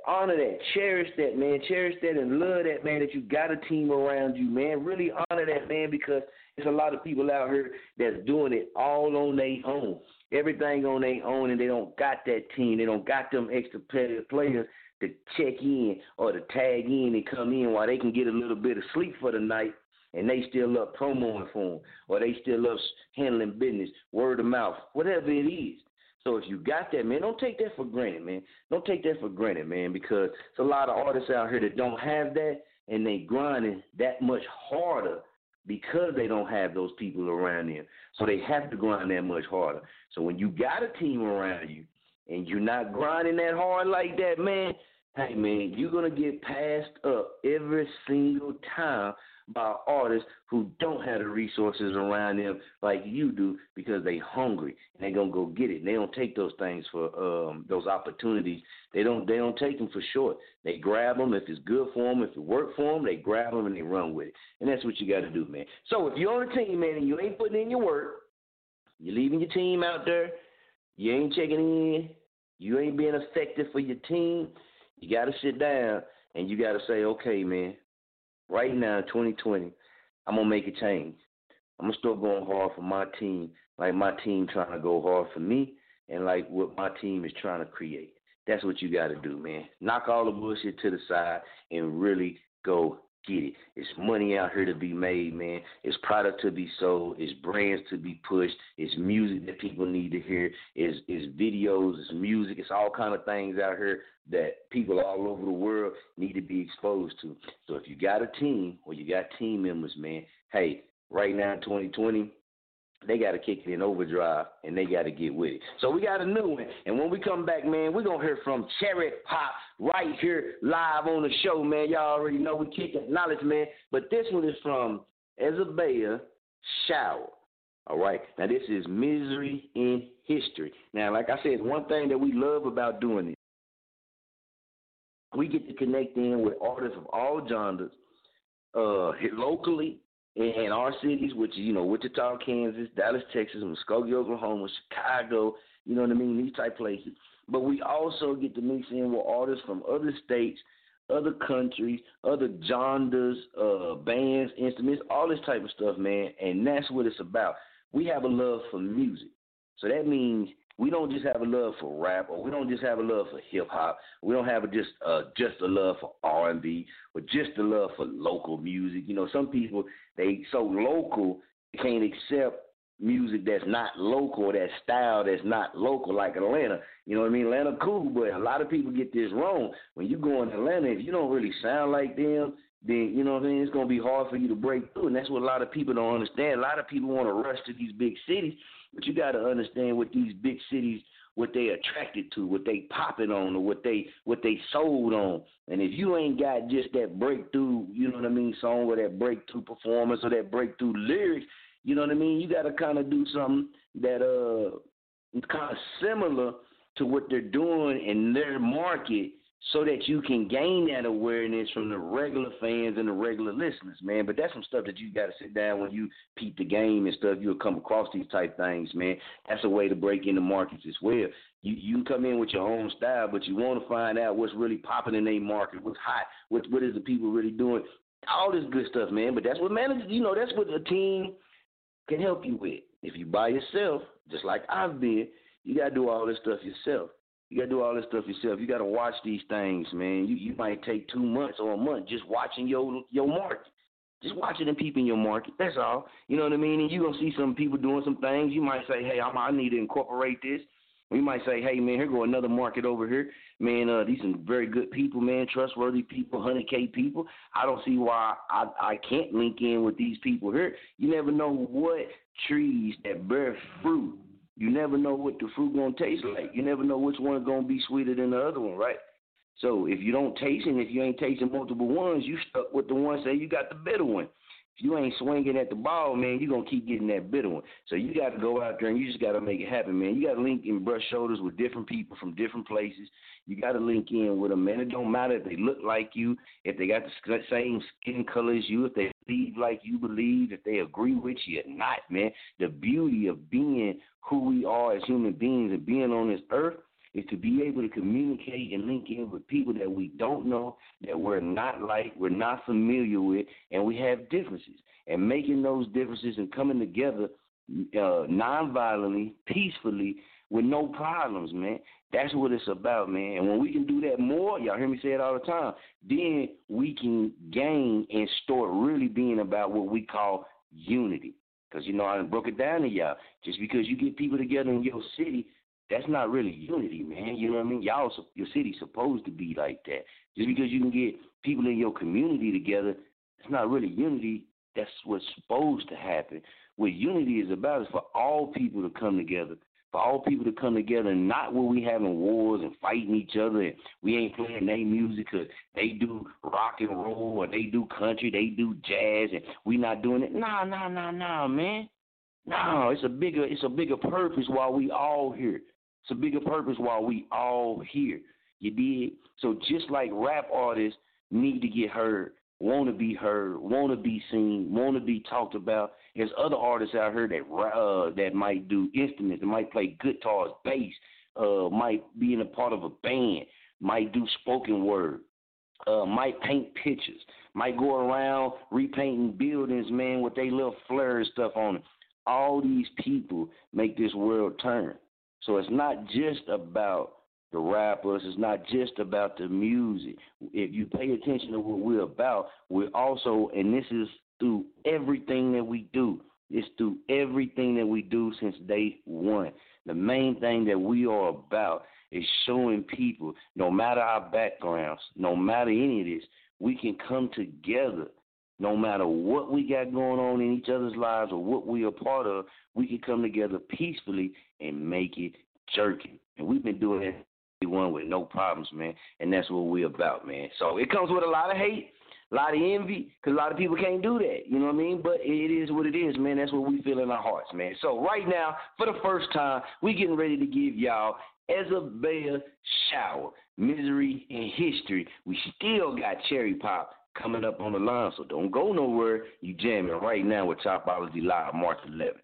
honor that, cherish that, man. Cherish that and love that, man. That you got a team around you, man. Really honor that, man, because there's a lot of people out here that's doing it all on their own. Everything on their own, and they don't got that team. They don't got them extra players to check in or to tag in and come in while they can get a little bit of sleep for the night and they still up promoting for them or they still up handling business, word of mouth, whatever it is. So if you got that, man, don't take that for granted, man. Don't take that for granted, man, because there's a lot of artists out here that don't have that and they grinding that much harder because they don't have those people around them. So they have to grind that much harder. So when you got a team around you and you're not grinding that hard like that, man, hey man, you're gonna get passed up every single time by artists who don't have the resources around them like you do because they hungry and they gonna go get it. And they don't take those things for um, those opportunities. They don't they don't take them for short. They grab them if it's good for them, if it work for them. They grab them and they run with it. And that's what you got to do, man. So if you're on a team, man, and you ain't putting in your work, you're leaving your team out there. You ain't checking in. You ain't being effective for your team. You got to sit down and you got to say, okay, man, right now, 2020, I'm gonna make a change. I'm gonna start going hard for my team, like my team trying to go hard for me, and like what my team is trying to create. That's what you got to do, man. Knock all the bullshit to the side and really go get it. It's money out here to be made, man. It's product to be sold. It's brands to be pushed. It's music that people need to hear. It's, it's videos. It's music. It's all kind of things out here that people all over the world need to be exposed to. So if you got a team or you got team members, man, hey, right now in 2020, they got to kick it in overdrive and they got to get with it. So we got a new one. And when we come back, man, we're going to hear from Cherry Pop right here live on the show, man. Y'all already know we kick knowledge, man. But this one is from Izabeyah Shower. All right. Now, this is Misery in History. Now, like I said, one thing that we love about doing this, we get to connect in with artists of all genres, uh, locally in our cities, which is, you know, Wichita, Kansas, Dallas, Texas, Muskogee, Oklahoma, Chicago, you know what I mean, these type places. But we also get to mix in with artists from other states, other countries, other genres, uh, bands, instruments, all this type of stuff, man. And that's what it's about. We have a love for music. So that means we don't just have a love for rap, or we don't just have a love for hip hop. We don't have a just uh, just a love for R and B, or just a love for local music. You know, some people they so local they can't accept music that's not local, that style that's not local, like Atlanta. You know what I mean? Atlanta cool, but a lot of people get this wrong. When you go in Atlanta, if you don't really sound like them, then you know what I mean. It's gonna be hard for you to break through, and that's what a lot of people don't understand. A lot of people want to rush to these big cities but you got to understand what these big cities, what they attracted to, what they popping on, or what they what they sold on. And if you ain't got just that breakthrough, you know what I mean, song or that breakthrough performance or that breakthrough lyrics, you know what I mean. You got to kind of do something that uh, kind of similar to what they're doing in their market so that you can gain that awareness from the regular fans and the regular listeners, man. But that's some stuff that you got to sit down when you peep the game and stuff. You'll come across these type things, man. That's a way to break into markets as well. You you can come in with your own style, but you want to find out what's really popping in a market, what's hot, what what is the people really doing, all this good stuff, man. But that's what managers, you know, that's what a team can help you with. If you by yourself, just like I've been, you got to do all this stuff yourself. You gotta do all this stuff yourself. You gotta watch these things, man. You you might take two months or a month just watching your your market. Just watching and peeping your market. That's all. You know what I mean? And you gonna see some people doing some things. You might say, Hey, I'm, I need to incorporate this. We might say, Hey man, here go another market over here. Man, uh these some very good people, man, trustworthy people, hundred K people. I don't see why I I can't link in with these people here. You never know what trees that bear fruit you never know what the fruit gonna taste like. You never know which one gonna be sweeter than the other one, right? So if you don't taste and if you ain't tasting multiple ones, you stuck with the one say you got the better one. If you ain't swinging at the ball, man, you're gonna keep getting that bitter one. So you got to go out there and you just got to make it happen, man. You got to link and brush shoulders with different people from different places. You got to link in with them, man. It don't matter if they look like you, if they got the same skin color as you, if they believe like you believe, if they agree with you or not, man. The beauty of being who we are as human beings and being on this earth is to be able to communicate and link in with people that we don't know, that we're not like, we're not familiar with, and we have differences. And making those differences and coming together uh, non-violently, peacefully, with no problems, man. That's what it's about, man. And when we can do that more, y'all hear me say it all the time, then we can gain and start really being about what we call unity. Because, you know, I broke it down to y'all. Just because you get people together in your city that's not really unity, man. You know what I mean? Y'all, your city's supposed to be like that. Just because you can get people in your community together, it's not really unity. That's what's supposed to happen. What unity is about is for all people to come together, for all people to come together, and not where we having wars and fighting each other, and we ain't playing their music because they do rock and roll or they do country, they do jazz, and we not doing it. Nah, nah, nah, nah, man. No, it's a bigger, it's a bigger purpose while we all here. It's a bigger purpose while we all here. You did? So just like rap artists need to get heard, want to be heard, want to be seen, want to be talked about. There's other artists out here that uh, that might do instruments, that might play guitars, bass, uh, might be in a part of a band, might do spoken word, uh, might paint pictures, might go around repainting buildings, man, with they little flair and stuff on it. All these people make this world turn. So it's not just about the rappers, it's not just about the music. If you pay attention to what we're about, we're also, and this is through everything that we do. It's through everything that we do since day one. The main thing that we are about is showing people, no matter our backgrounds, no matter any of this, we can come together no matter what we got going on in each other's lives or what we are part of, we can come together peacefully and make it jerking. And we've been doing it one with no problems, man. And that's what we're about, man. So it comes with a lot of hate, a lot of envy, because a lot of people can't do that. You know what I mean? But it is what it is, man. That's what we feel in our hearts, man. So right now, for the first time, we getting ready to give y'all Izabeyah Shower, Misery and History. We still got Cherry Pop coming up on the line, so don't go nowhere. You jamming right now with Chopology Live, March 11th.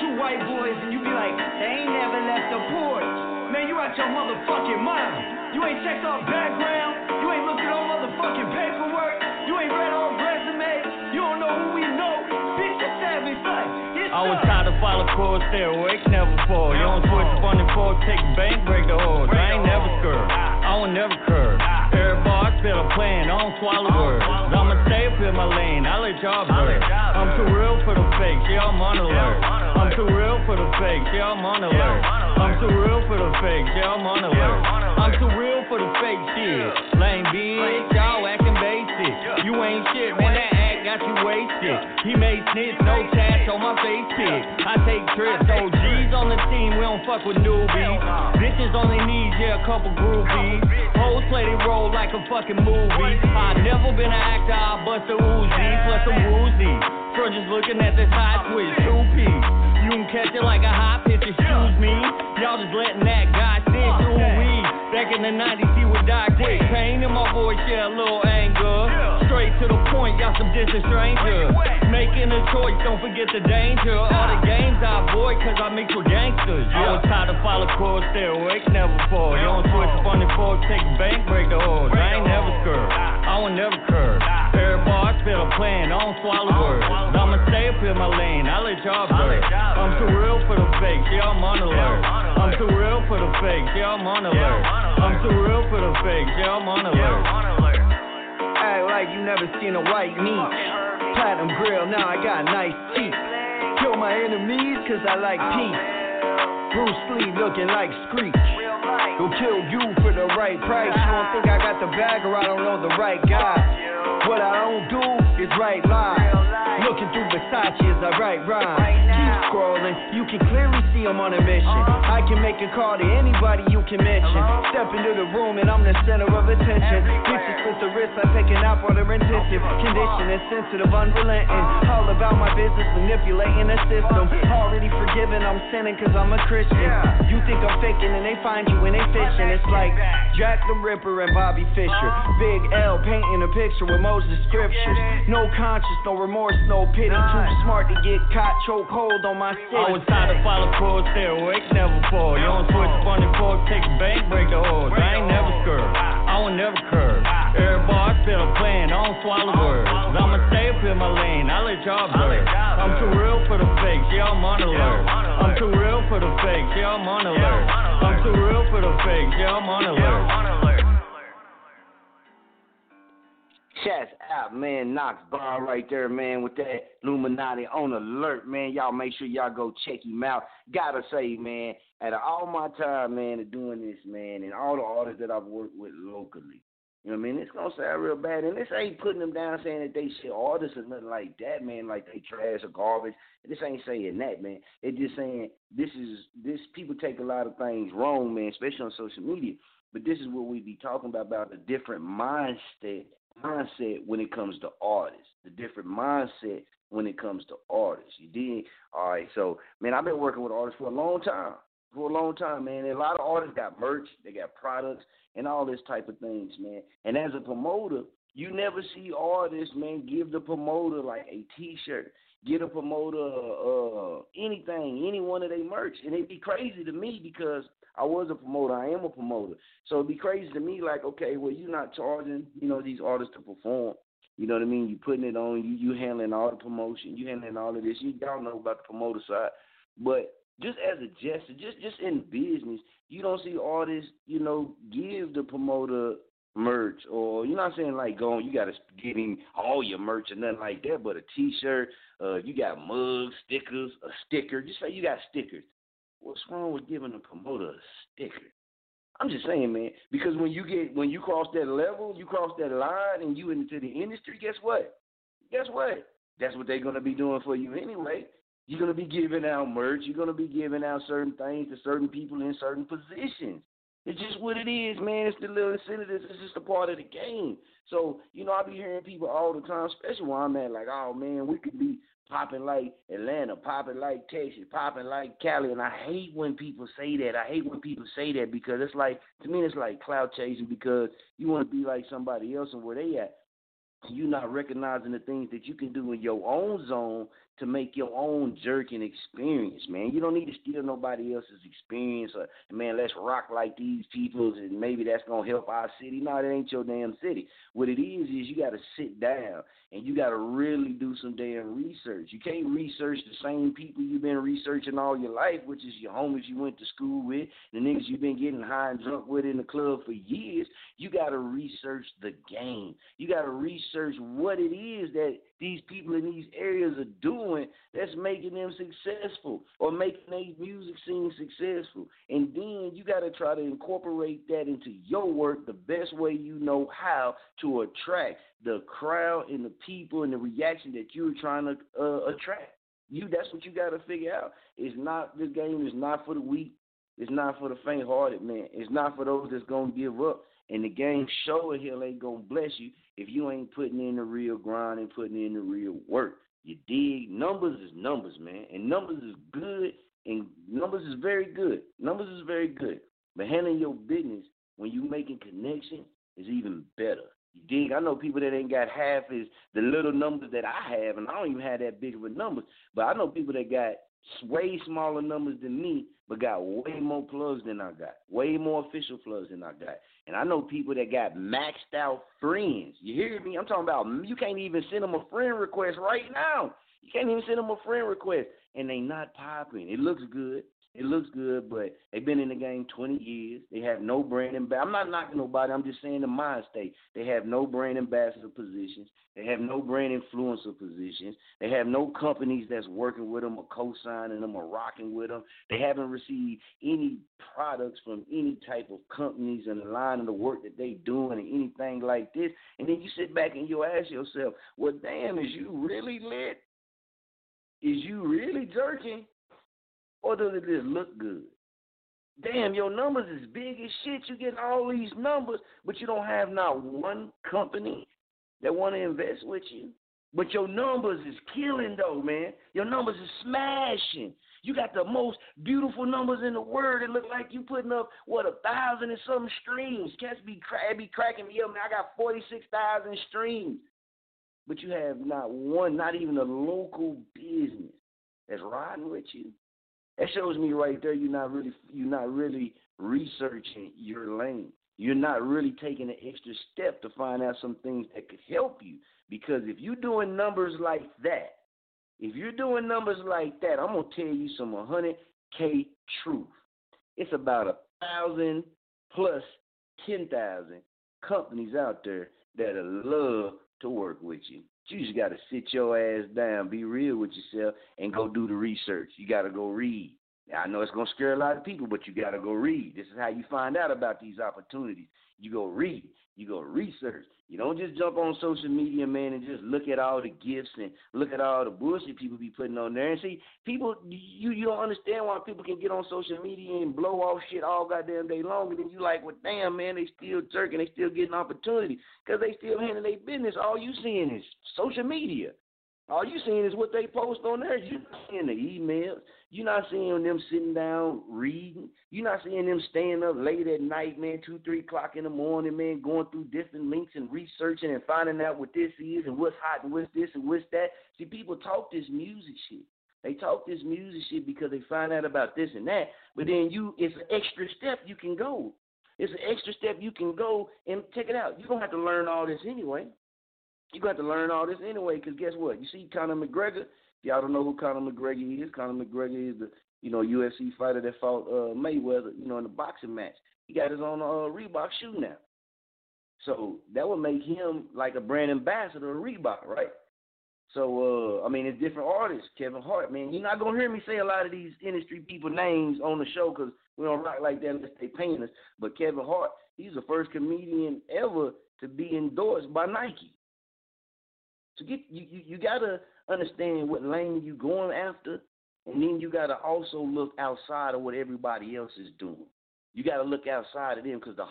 Two white boys and you be like, they ain't never left the porch. Man, you out your motherfucking mind. You ain't checked our background. You ain't looked at our motherfucking paperwork. You ain't read our resumes. You don't know who we know. Bitch, it's savage life. I was tired of follow course, stay awake, never fall. You don't switch from the fork, take a bank, break the horse. I ain't never scared. I will never curve. Every bar I a plan, I don't swallow words. I'ma stay up in my lane, I let y'all burn. I'm too real for the fake, yeah, I'm on alert. I'm too real for the fake, yeah, I'm on alert. I'm too real for the fake, yeah, I'm on alert. I'm too real for the fake shit. Lame bitch, y'all acting basic. You ain't shit, man, that act got you wasted. He made snitch, no tats on my face pic. I take trips, OGs on the team, we don't fuck with newbies. Bitches on their knees, yeah, a couple groupies. Hoes play they role like a fucking movie. I never been an actor, I bust a Uzi, plus a woozy. So just looking at this high twitch, two piece. Can catch it like a high pitch, excuse me. Y'all just letting that guy sit through we. Back in the 90s, he would die quick. Pain in my voice, yeah, a little anger. Straight to the point, y'all some distant strangers. Making a choice, don't forget the danger. All the games I avoid, cause I mix with gangsters. I was tired of follow course, stay awake, never fall. You don't switch up on the fork, take a bank, break the horse. I ain't never scared. I will never curve. Bar I spit a plan, I don't swallow words. I'ma stay up in my lane, I let y'all burn. I'm too real for the fake, yeah, I'm on alert. I'm too real for the fake, yeah, I'm on alert. I'm too real for the fake, yeah, I'm on alert. Act like you never seen a white meat. Platinum grill, now I got nice teeth. Kill my enemies cause I like peace. Bruce Lee looking like Screech. Go kill you for the right price. You don't think I got the bag or I don't know the right guy. What I don't do is write lies. Looking through Versace as I write rhymes. Keep scrolling, you can clearly see I'm on a mission. I can make a call to anybody you can mention. Step into the room and I'm the center of attention. Bitches with the wrist, I take an out for their intensive condition and sensitive, unrelenting. All about my business, manipulating the system. Already forgiven, I'm sinning cause I'm a Christian. You think I'm faking and they find you when they fishing. It's like Jack the Ripper and Bobby Fischer. Big L painting a picture with Moses scriptures. No conscience, no remorse, no pity. Too smart to get caught, choke hold on my city. I was tired of follow course, stay awake, never fall. You don't switch the fork, take a bank, break the horse. I ain't never scared. I won't never curve. Every bar I spit a plan, I don't swallow words. I'ma stay up in my lane, I let y'all burn. I'm too real for the fake, yeah, I'm on alert. I'm too real for the fake, yeah, I'm on alert. I'm too real for the fake, yeah, I'm on alert. Chats out, man. Knox bar right there, man, with that Illuminati on alert, man. Y'all make sure y'all go check him out. Gotta say, man, out of all my time, man, of doing this, man, and all the artists that I've worked with locally, you know what I mean? It's gonna sound real bad, and this ain't putting them down saying that they shit artists or nothing like that, man. Like they trash or garbage. This ain't saying that, man. It's just saying this is this. People take a lot of things wrong, man, especially on social media. But this is what we be talking about about a different mindset mindset when it comes to artists, the different mindset when it comes to artists. You did all right. So man, I've been working with artists for a long time. For a long time, man. And a lot of artists got merch, they got products, and all this type of things, man. And as a promoter, you never see artists, man, give the promoter like a T-shirt, get a promoter uh, anything, any one of their merch, and it'd be crazy to me because I was a promoter. I am a promoter. So it'd be crazy to me, like, okay, well, you're not charging, you know, these artists to perform. You know what I mean? You're putting it on, you you handling all the promotion, you handling all of this. You y'all know about the promoter side. But just as a gesture, just just in business, you don't see artists, you know, give the promoter merch or you're not saying like going you gotta get him all your merch or nothing like that, but a t shirt, uh, you got mugs, stickers, a sticker, just say you got stickers. What's wrong with giving a promoter a sticker? I'm just saying, man, because when you get when you cross that level, you cross that line, and you into the industry. Guess what? Guess what? That's what they're gonna be doing for you anyway. You're gonna be giving out merch. You're gonna be giving out certain things to certain people in certain positions. It's just what it is, man. It's the little incentives. It's just a part of the game. So, you know, I be hearing people all the time, especially where I'm at, like, oh man, we could be popping like Atlanta, popping like Texas, popping like Cali, and I hate when people say that. I hate when people say that because it's like to me it's like cloud chasing because you want to be like somebody else and where they at. you're not recognizing the things that you can do in your own zone to make your own jerking experience, man. You don't need to steal nobody else's experience or man, let's rock like these people's and maybe that's gonna help our city. No, that ain't your damn city. What it is is you gotta sit down and you gotta really do some damn research. You can't research the same people you've been researching all your life, which is your homies you went to school with, the niggas you've been getting high and drunk with in the club for years. You gotta research the game. You gotta research what it is that these people in these areas are doing that's making them successful or making their music scene successful. And then you got to try to incorporate that into your work the best way you know how to attract the crowd and the people and the reaction that you're trying to uh, attract. You that's what you got to figure out. It's not this game is not for the weak. It's not for the faint-hearted, man. It's not for those that's gonna give up. And the game sure hell ain't gonna bless you if you ain't putting in the real grind and putting in the real work. You dig? Numbers is numbers, man. And numbers is good and numbers is very good. Numbers is very good. But handling your business when you making connection is even better. You dig? I know people that ain't got half as the little numbers that I have, and I don't even have that big of a number. But I know people that got way smaller numbers than me, but got way more plugs than I got, way more official plugs than I got. And I know people that got maxed out friends. You hear me? I'm talking about you can't even send them a friend request right now. You can't even send them a friend request, and they not popping. It looks good. It looks good, but they've been in the game 20 years. They have no brand ambassador. I'm not knocking nobody. I'm just saying the mind state. They have no brand ambassador positions. They have no brand influencer positions. They have no companies that's working with them or co-signing them or rocking with them. They haven't received any products from any type of companies in the line of the work that they doing or anything like this. And then you sit back and you ask yourself, well, damn, is you really lit? Is you really jerking? Or does it just look good? Damn, your numbers is big as shit. You get all these numbers, but you don't have not one company that want to invest with you. But your numbers is killing though, man. Your numbers is smashing. You got the most beautiful numbers in the world. It look like you putting up what a thousand and some streams. Cats be cra- be cracking me up, man. I got forty six thousand streams, but you have not one, not even a local business that's riding with you. That shows me right there you're not really you're not really researching your lane. You're not really taking an extra step to find out some things that could help you. Because if you're doing numbers like that, if you're doing numbers like that, I'm gonna tell you some 100k truth. It's about a thousand plus ten thousand companies out there that'll love to work with you. You just got to sit your ass down, be real with yourself, and go do the research. You got to go read. I know it's going to scare a lot of people, but you got to go read. This is how you find out about these opportunities. You go read. You go research. You don't just jump on social media, man, and just look at all the gifts and look at all the bullshit people be putting on there. And see, people, you you don't understand why people can get on social media and blow off shit all goddamn day long, and then you like, well, damn, man, they still jerking, they still getting opportunity because they still handling their business. All you seeing is social media. All you seeing is what they post on there. You're not seeing the emails. You're not seeing them sitting down reading. You're not seeing them staying up late at night, man, two, three o'clock in the morning, man, going through different links and researching and finding out what this is and what's hot and what's this and what's that. See, people talk this music shit. They talk this music shit because they find out about this and that. But then you, it's an extra step you can go. It's an extra step you can go and check it out. You don't have to learn all this anyway. You got to learn all this anyway, because guess what? You see Conor McGregor. Y'all don't know who Conor McGregor is, Conor McGregor is the you know UFC fighter that fought uh, Mayweather, you know, in the boxing match. He got his own uh, Reebok shoe now. So that would make him like a brand ambassador of Reebok, right? So uh, I mean, it's different artists. Kevin Hart, man, you're not gonna hear me say a lot of these industry people names on the show because we don't rock like that unless they paying us. But Kevin Hart, he's the first comedian ever to be endorsed by Nike. So get you, you, you gotta understand what lane you going after, and then you gotta also look outside of what everybody else is doing. You gotta look outside of them because the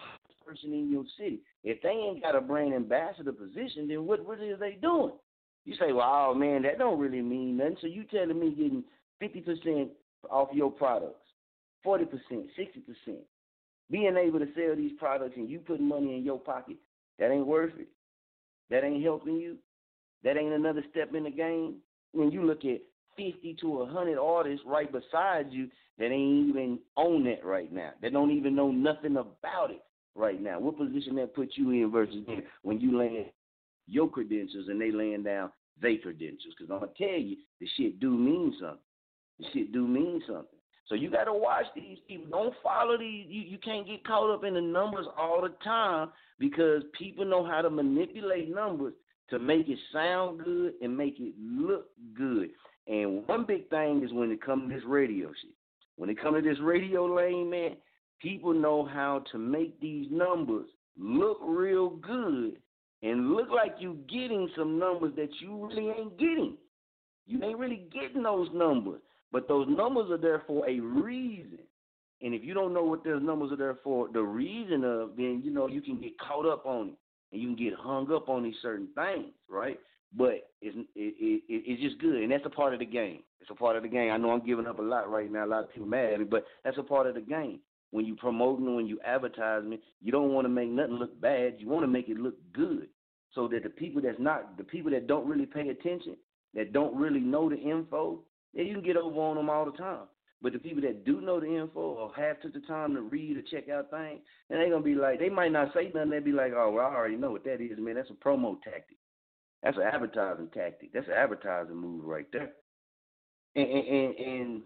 person in your city, if they ain't got a brand ambassador position, then what what is they doing? You say, well, oh man, that don't really mean nothing. So you telling me getting fifty percent off your products, forty percent, sixty percent, being able to sell these products and you putting money in your pocket, that ain't worth it. that ain't helping you, that ain't another step in the game. When you look at 50 to 100 artists right beside you that ain't even on that right now, that don't even know nothing about it right now. What position that put you in versus them when you land your credentials and they laying down their credentials? Because I'm going to tell you, the shit do mean something. The shit do mean something. So you got to watch these people. Don't follow these. You, you can't get caught up in the numbers all the time because people know how to manipulate numbers to make it sound good and make it look good. And one big thing is when it comes to this radio shit. When it comes to this radio lane, man, people know how to make these numbers look real good and look like you getting some numbers that you really ain't getting. You ain't really getting those numbers. But those numbers are there for a reason. And if you don't know what those numbers are there for, the reason of, then you know you can get caught up on it, and you can get hung up on these certain things, right? But it's it, it, it's just good, and that's a part of the game. It's a part of the game. I know I'm giving up a lot right now. A lot of people mad at me, but that's a part of the game. When you promoting, when you advertising, you don't want to make nothing look bad. You want to make it look good, so that the people that's not the people that don't really pay attention, that don't really know the info, yeah, you can get over on them all the time. But the people that do know the info or have took the time to read or check out things, and they gonna be like, they might not say nothing. They be like, oh, well, I already know what that is, man. That's a promo tactic. That's an advertising tactic. That's an advertising move right there. And and, and, and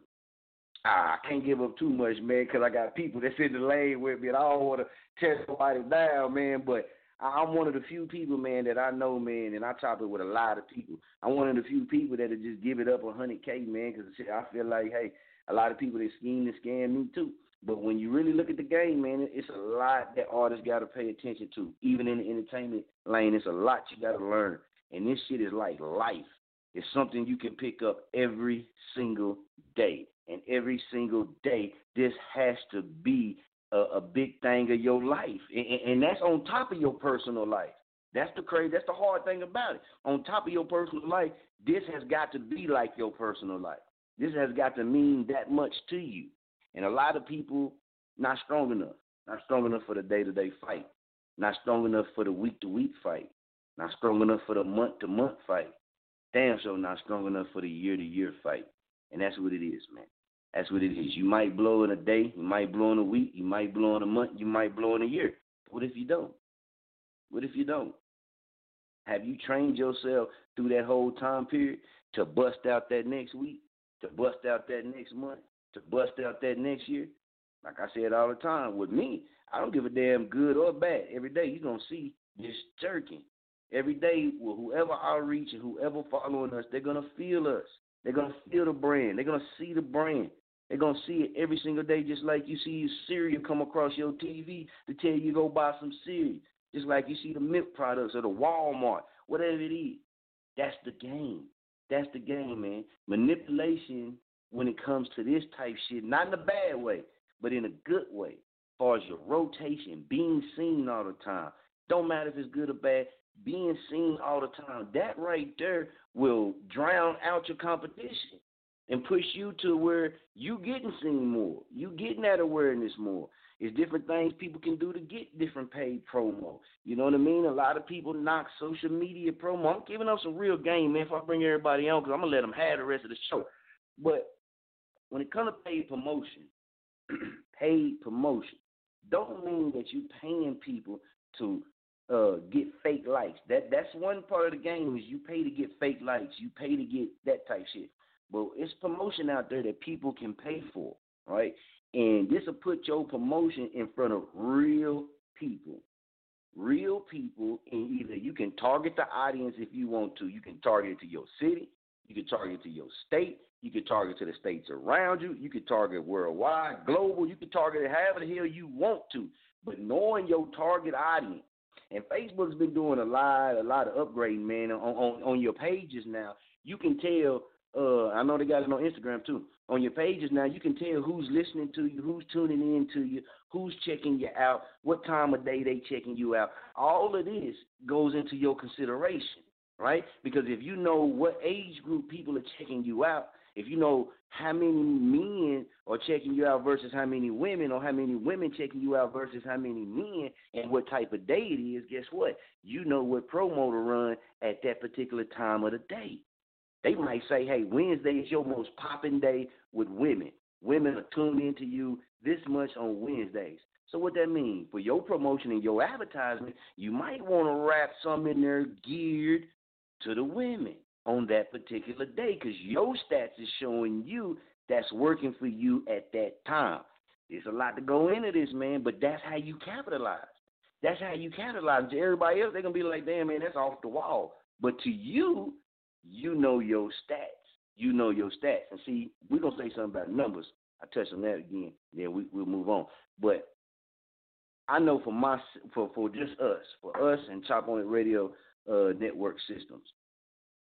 ah, I can't give up too much, man, because I got people that's in the lane with me, and I don't want to tear somebody down, man. But I'm one of the few people, man, that I know, man, and I talk it with a lot of people. I'm one of the few people that'll just give it up a hundred K, man, because I feel like, hey, a lot of people that scheme and scam me too. But when you really look at the game, man, it's a lot that artists got to pay attention to. Even in the entertainment lane, it's a lot you got to learn. And this shit is like life. It's something you can pick up every single day. And every single day, this has to be a, a big thing of your life, and, and that's on top of your personal life. That's the crazy. That's the hard thing about it. On top of your personal life, this has got to be like your personal life. This has got to mean that much to you. And a lot of people not strong enough. Not strong enough for the day to day fight. Not strong enough for the week to week fight. Not strong enough for the month to month fight. Damn sure not strong enough for the year to year fight. And that's what it is, man. That's what it is. You might blow in a day, you might blow in a week, you might blow in a month, you might blow in a year. What if you don't? What if you don't? Have you trained yourself through that whole time period to bust out that next week, to bust out that next month, to bust out that next year? Like I said all the time, with me, I don't give a damn good or bad. Every day you're gonna see this jerking. Every day, well, whoever outreach and whoever following us, they're gonna feel us. They're gonna feel the brand. They're gonna see the brand. They're gonna see it every single day, just like you see cereal come across your TV to tell you go buy some cereal. Just like you see the milk products or the Walmart, whatever it is. That's the game. That's the game, man. Manipulation when it comes to this type shit, not in a bad way, but in a good way. As far as your rotation, being seen all the time. Don't matter if it's good or bad, being seen all the time. That right there will drown out your competition and push you to where you getting seen more. You getting that awareness more. It's different things people can do to get different paid promo. You know what I mean? A lot of people knock social media promo. I'm giving up some real game, man. If I bring everybody on, because I'm gonna let them have the rest of the show. But when it comes to paid promotion, [clears throat] paid promotion don't mean that you're paying people to uh, get fake likes. That that's one part of the game is you pay to get fake likes. You pay to get that type shit. But it's promotion out there that people can pay for, right? And this will put your promotion in front of real people. Real people, and either you can target the audience if you want to. You can target it to your city, you can target it to your state, you can target to the states around you, you can target worldwide, global, you can target it however the hell you want to. But knowing your target audience, and Facebook's been doing a lot, a lot of upgrading, man, on, on, on your pages now. You can tell uh, I know they got it on Instagram too. On your pages now, you can tell who's listening to you, who's tuning in to you, who's checking you out, what time of day they checking you out. All of this goes into your consideration, right? Because if you know what age group people are checking you out, if you know how many men are checking you out versus how many women, or how many women checking you out versus how many men, and what type of day it is, guess what? You know what promo to run at that particular time of the day. They might say, hey, Wednesday is your most popping day with women. Women are tuned into you this much on Wednesdays. So what that means for your promotion and your advertisement, you might want to wrap some in there geared to the women on that particular day because your stats is showing you that's working for you at that time. There's a lot to go into this, man, but that's how you capitalize. That's how you capitalize. To everybody else, they're gonna be like, "Damn, man, that's off the wall." But to you, you know your stats. You know your stats. And see, we're gonna say something about numbers. I touch on that again. Then we we'll move on. But I know for my for for just us, for us and Chop on It Radio uh, network systems,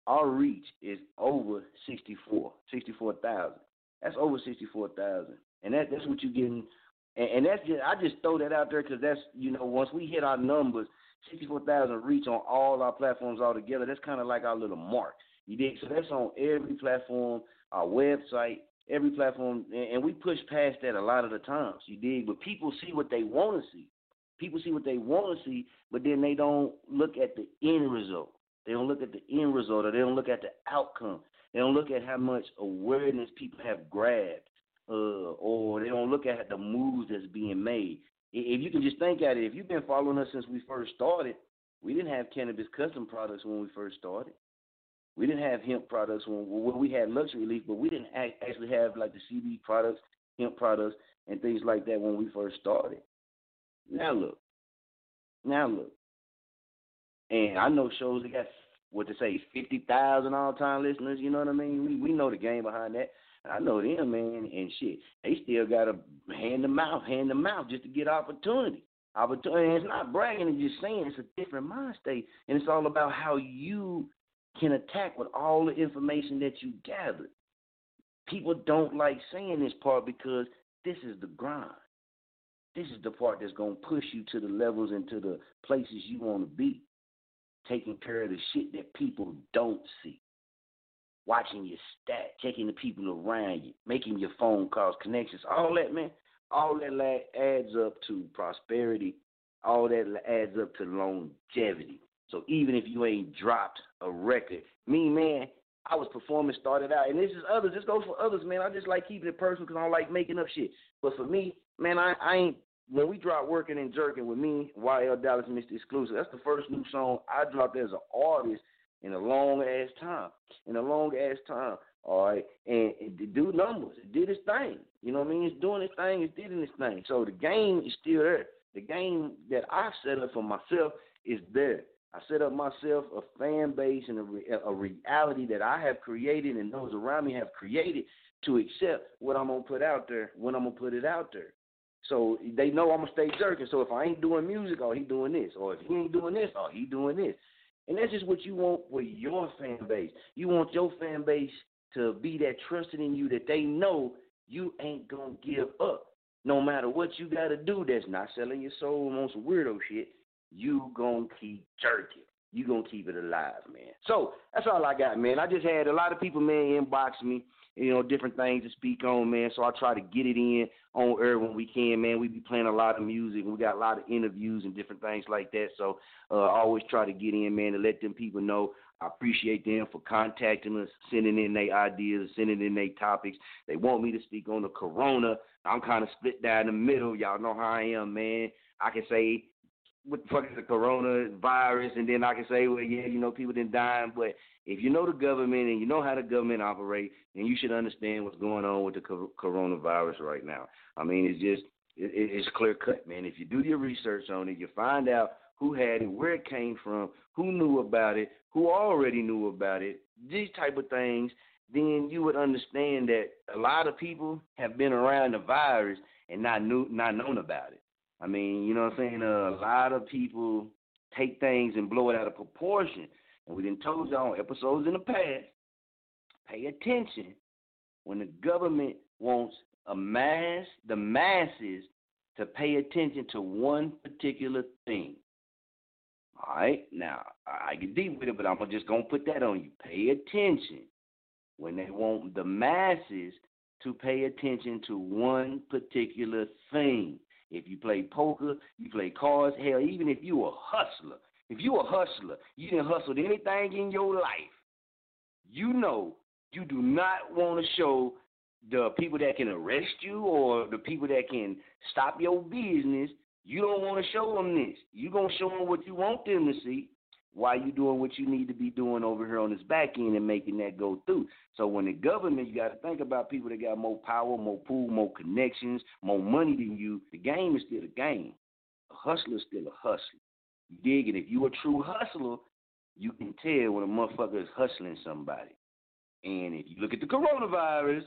our reach is over 64, 64,000. That's over 64,000. And that that's what you're getting. And, and that's just I just throw that out there because that's you know once we hit our numbers, 64,000 reach on all our platforms all together. That's kind of like our little mark. You dig? So that's on every platform, our website, every platform, and we push past that a lot of the times. You dig? But people see what they want to see. People see what they want to see, but then they don't look at the end result. They don't look at the end result, or they don't look at the outcome. They don't look at how much awareness people have grabbed, uh, or they don't look at the moves that's being made. If you can just think at it, if you've been following us since we first started, we didn't have cannabis custom products when we first started. We didn't have hemp products when, when we had luxury leaf, but we didn't actually have like the CBD products, hemp products, and things like that when we first started. Now look, now look, and I know shows that got what to say fifty thousand all time listeners. You know what I mean? We we know the game behind that. I know them, man, and shit. They still got to hand them out, hand them out just to get opportunity. Opportunity. it's not bragging; it's just saying it's a different mind state, and it's all about how you can attack with all the information that you gather. People don't like saying this part because this is the grind. This is the part that's gonna push you to the levels and to the places you want to be. Taking care of the shit that people don't see. Watching your stat, checking the people around you, making your phone calls, connections, all that, man. All that adds up to prosperity. All that adds up to longevity. So even if you ain't dropped a record, me man, I was performing, started out, and this is others. This goes for others, man. I just like keeping it personal because I don't like making up shit. But for me, man, I, I ain't. When we dropped working and jerking with me, YL Dallas Mr. Exclusive, that's the first new song I dropped as an artist in a long ass time. In a long ass time. All right. And it do numbers. It did its thing. You know what I mean? It's doing its thing, it's doing its thing. So the game is still there. The game that I've set up for myself is there. I set up myself a fan base and a, a reality that I have created and those around me have created to accept what I'm gonna put out there when I'm gonna put it out there. So they know I'm gonna stay jerking. So if I ain't doing music, oh he doing this, or if he ain't doing this, oh he doing this. And that's just what you want for your fan base. You want your fan base to be that trusted in you that they know you ain't gonna give up. No matter what you gotta do that's not selling your soul on some weirdo shit you gonna keep jerking. You gonna keep it alive, man. So that's all I got, man. I just had a lot of people, man, inbox me, you know, different things to speak on, man. So I try to get it in on air when we can, man. We be playing a lot of music, we got a lot of interviews and different things like that. So uh, I always try to get in, man, to let them people know I appreciate them for contacting us, sending in their ideas, sending in their topics. They want me to speak on the corona. I'm kind of split down the middle. Y'all know how I am, man. I can say what the fuck is the coronavirus, and then I can say, well, yeah, you know, people didn't die, but if you know the government and you know how the government operate, then you should understand what's going on with the coronavirus right now. I mean, it's just it, it's clear cut, man. If you do your research on it, you find out who had it, where it came from, who knew about it, who already knew about it, these type of things, then you would understand that a lot of people have been around the virus and not knew not known about it. I mean, you know what I'm saying? Uh, a lot of people take things and blow it out of proportion. And we didn't told y'all on episodes in the past, pay attention when the government wants a mass, the masses to pay attention to one particular thing. All right, now I get deep with it, but I'm just gonna put that on you. Pay attention when they want the masses to pay attention to one particular thing. If you play poker, you play cards, hell, even if you a hustler, if you a hustler, you didn't hustle anything in your life, you know you do not want to show the people that can arrest you or the people that can stop your business. You don't want to show them this. you going to show them what you want them to see while you doing what you need to be doing over here on this back end and making that go through. So when the government, you got to think about people that got more power, more pool, more connections, more money than you. The game is still a game. A hustler is still a hustler. You dig it? If you a true hustler, you can tell when a motherfucker is hustling somebody. And if you look at the coronavirus,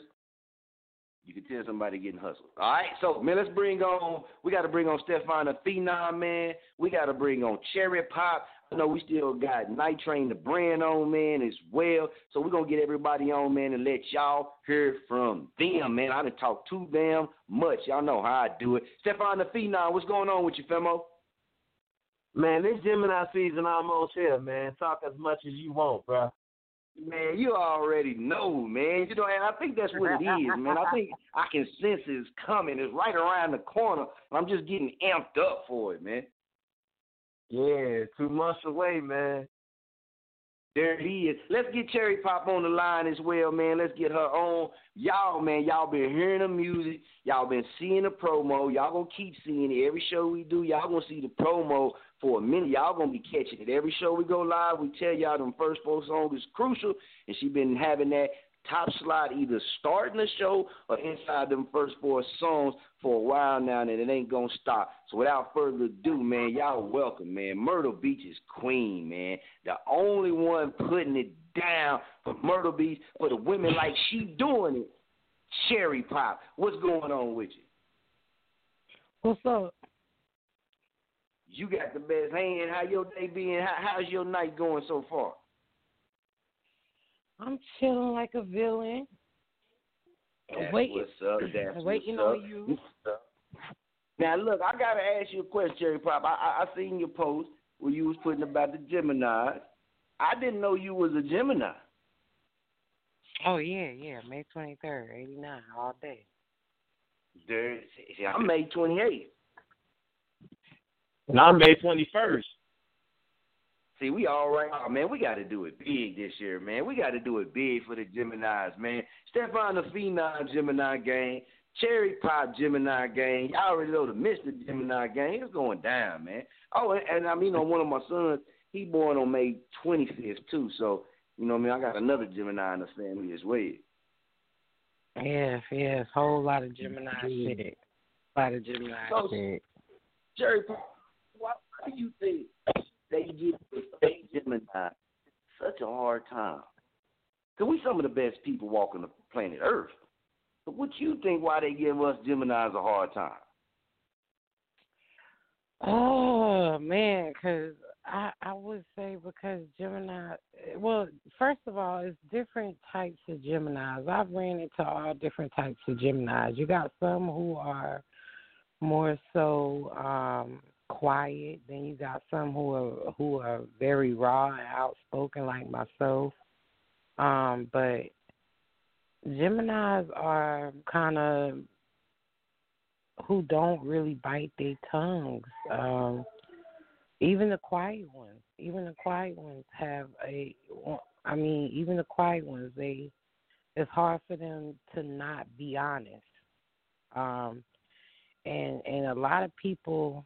you can tell somebody getting hustled. All right, so man, let's bring on. We got to bring on Stefan the Phenom, man. We got to bring on Cherry Pop. I know we still got Night Train the brand on, man, as well. So we're gonna get everybody on, man, and let y'all hear from them, man. I didn't talk too damn much. Y'all know how I do it. Stefan the Phenom, what's going on with you, Famo? Man, this Gemini season almost here, man. Talk as much as you want, bro. Man, you already know, man. You know, and I think that's what it is, man. I think [laughs] I can sense it's coming. It's right around the corner. I'm just getting amped up for it, man. Yeah, two months away, man. There he is. Let's get Cherry Pop on the line as well, man. Let's get her on. Y'all, man, y'all been hearing the music. Y'all been seeing the promo. Y'all gonna keep seeing it. Every show we do, y'all gonna see the promo for a minute. Y'all gonna be catching it. Every show we go live, we tell y'all them first four songs is crucial, and she been having that top slot either starting the show or inside them first four songs for a while now, and it ain't gonna stop. So without further ado, man, y'all welcome, man. Myrtle Beach is queen, man. The only one putting it down for Myrtle Beach for the women like she doing it. Cherry Pop, what's going on with you? What's up? You got the best hand. How your day been? How, how's your night going so far? I'm chilling like a villain. That's waiting, what's up. [clears throat] That's waiting what's on you. [laughs] Now look, I gotta ask you a question, Cherry Pop. I, I I seen your post where you was putting about the Gemini. I didn't know you was a Gemini. Oh yeah, yeah. May twenty third, eighty nine, all day. There, see, I'm May twenty eighth. And I'm May twenty first. See, we all right. Oh, man, we got to do it big this year, man. We got to do it big for the Geminis, man. Stefan the Phenom Gemini gang, Cherry Pop Gemini gang. Y'all already know the Mr. Gemini gang. It's going down, man. Oh, and, and I mean, on one of my sons, he born on May 25th, too. So, you know what I mean? I got another Gemini in the family as well. Yes, yes. Whole lot of Gemini shit. A lot of Gemini So- shit. Cherry Pop, why, why do you think they give fake Gemini such a hard time? Because we some of the best people walking the planet Earth. But what you think why they give us Geminis a hard time? Oh man, because I I would say because Gemini. Well, first of all, it's different types of Gemini's. I've ran into all different types of Gemini's. You got some who are more so um quiet. Then you got some who are who are very raw and outspoken, like myself. Um, but Geminis are kind of who don't really bite their tongues. Um, even the quiet ones, even the quiet ones have a. I mean, even the quiet ones, they. It's hard for them to not be honest. Um, and and a lot of people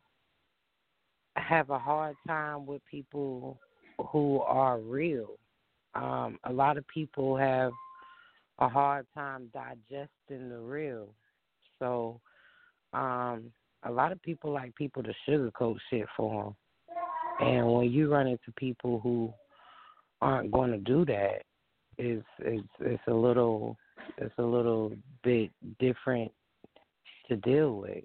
have a hard time with people who are real. Um, a lot of people have a hard time digesting the real. So, um, a lot of people like people to sugarcoat shit for them. And when you run into people who aren't going to do that, it's it's it's a little it's a little bit different to deal with.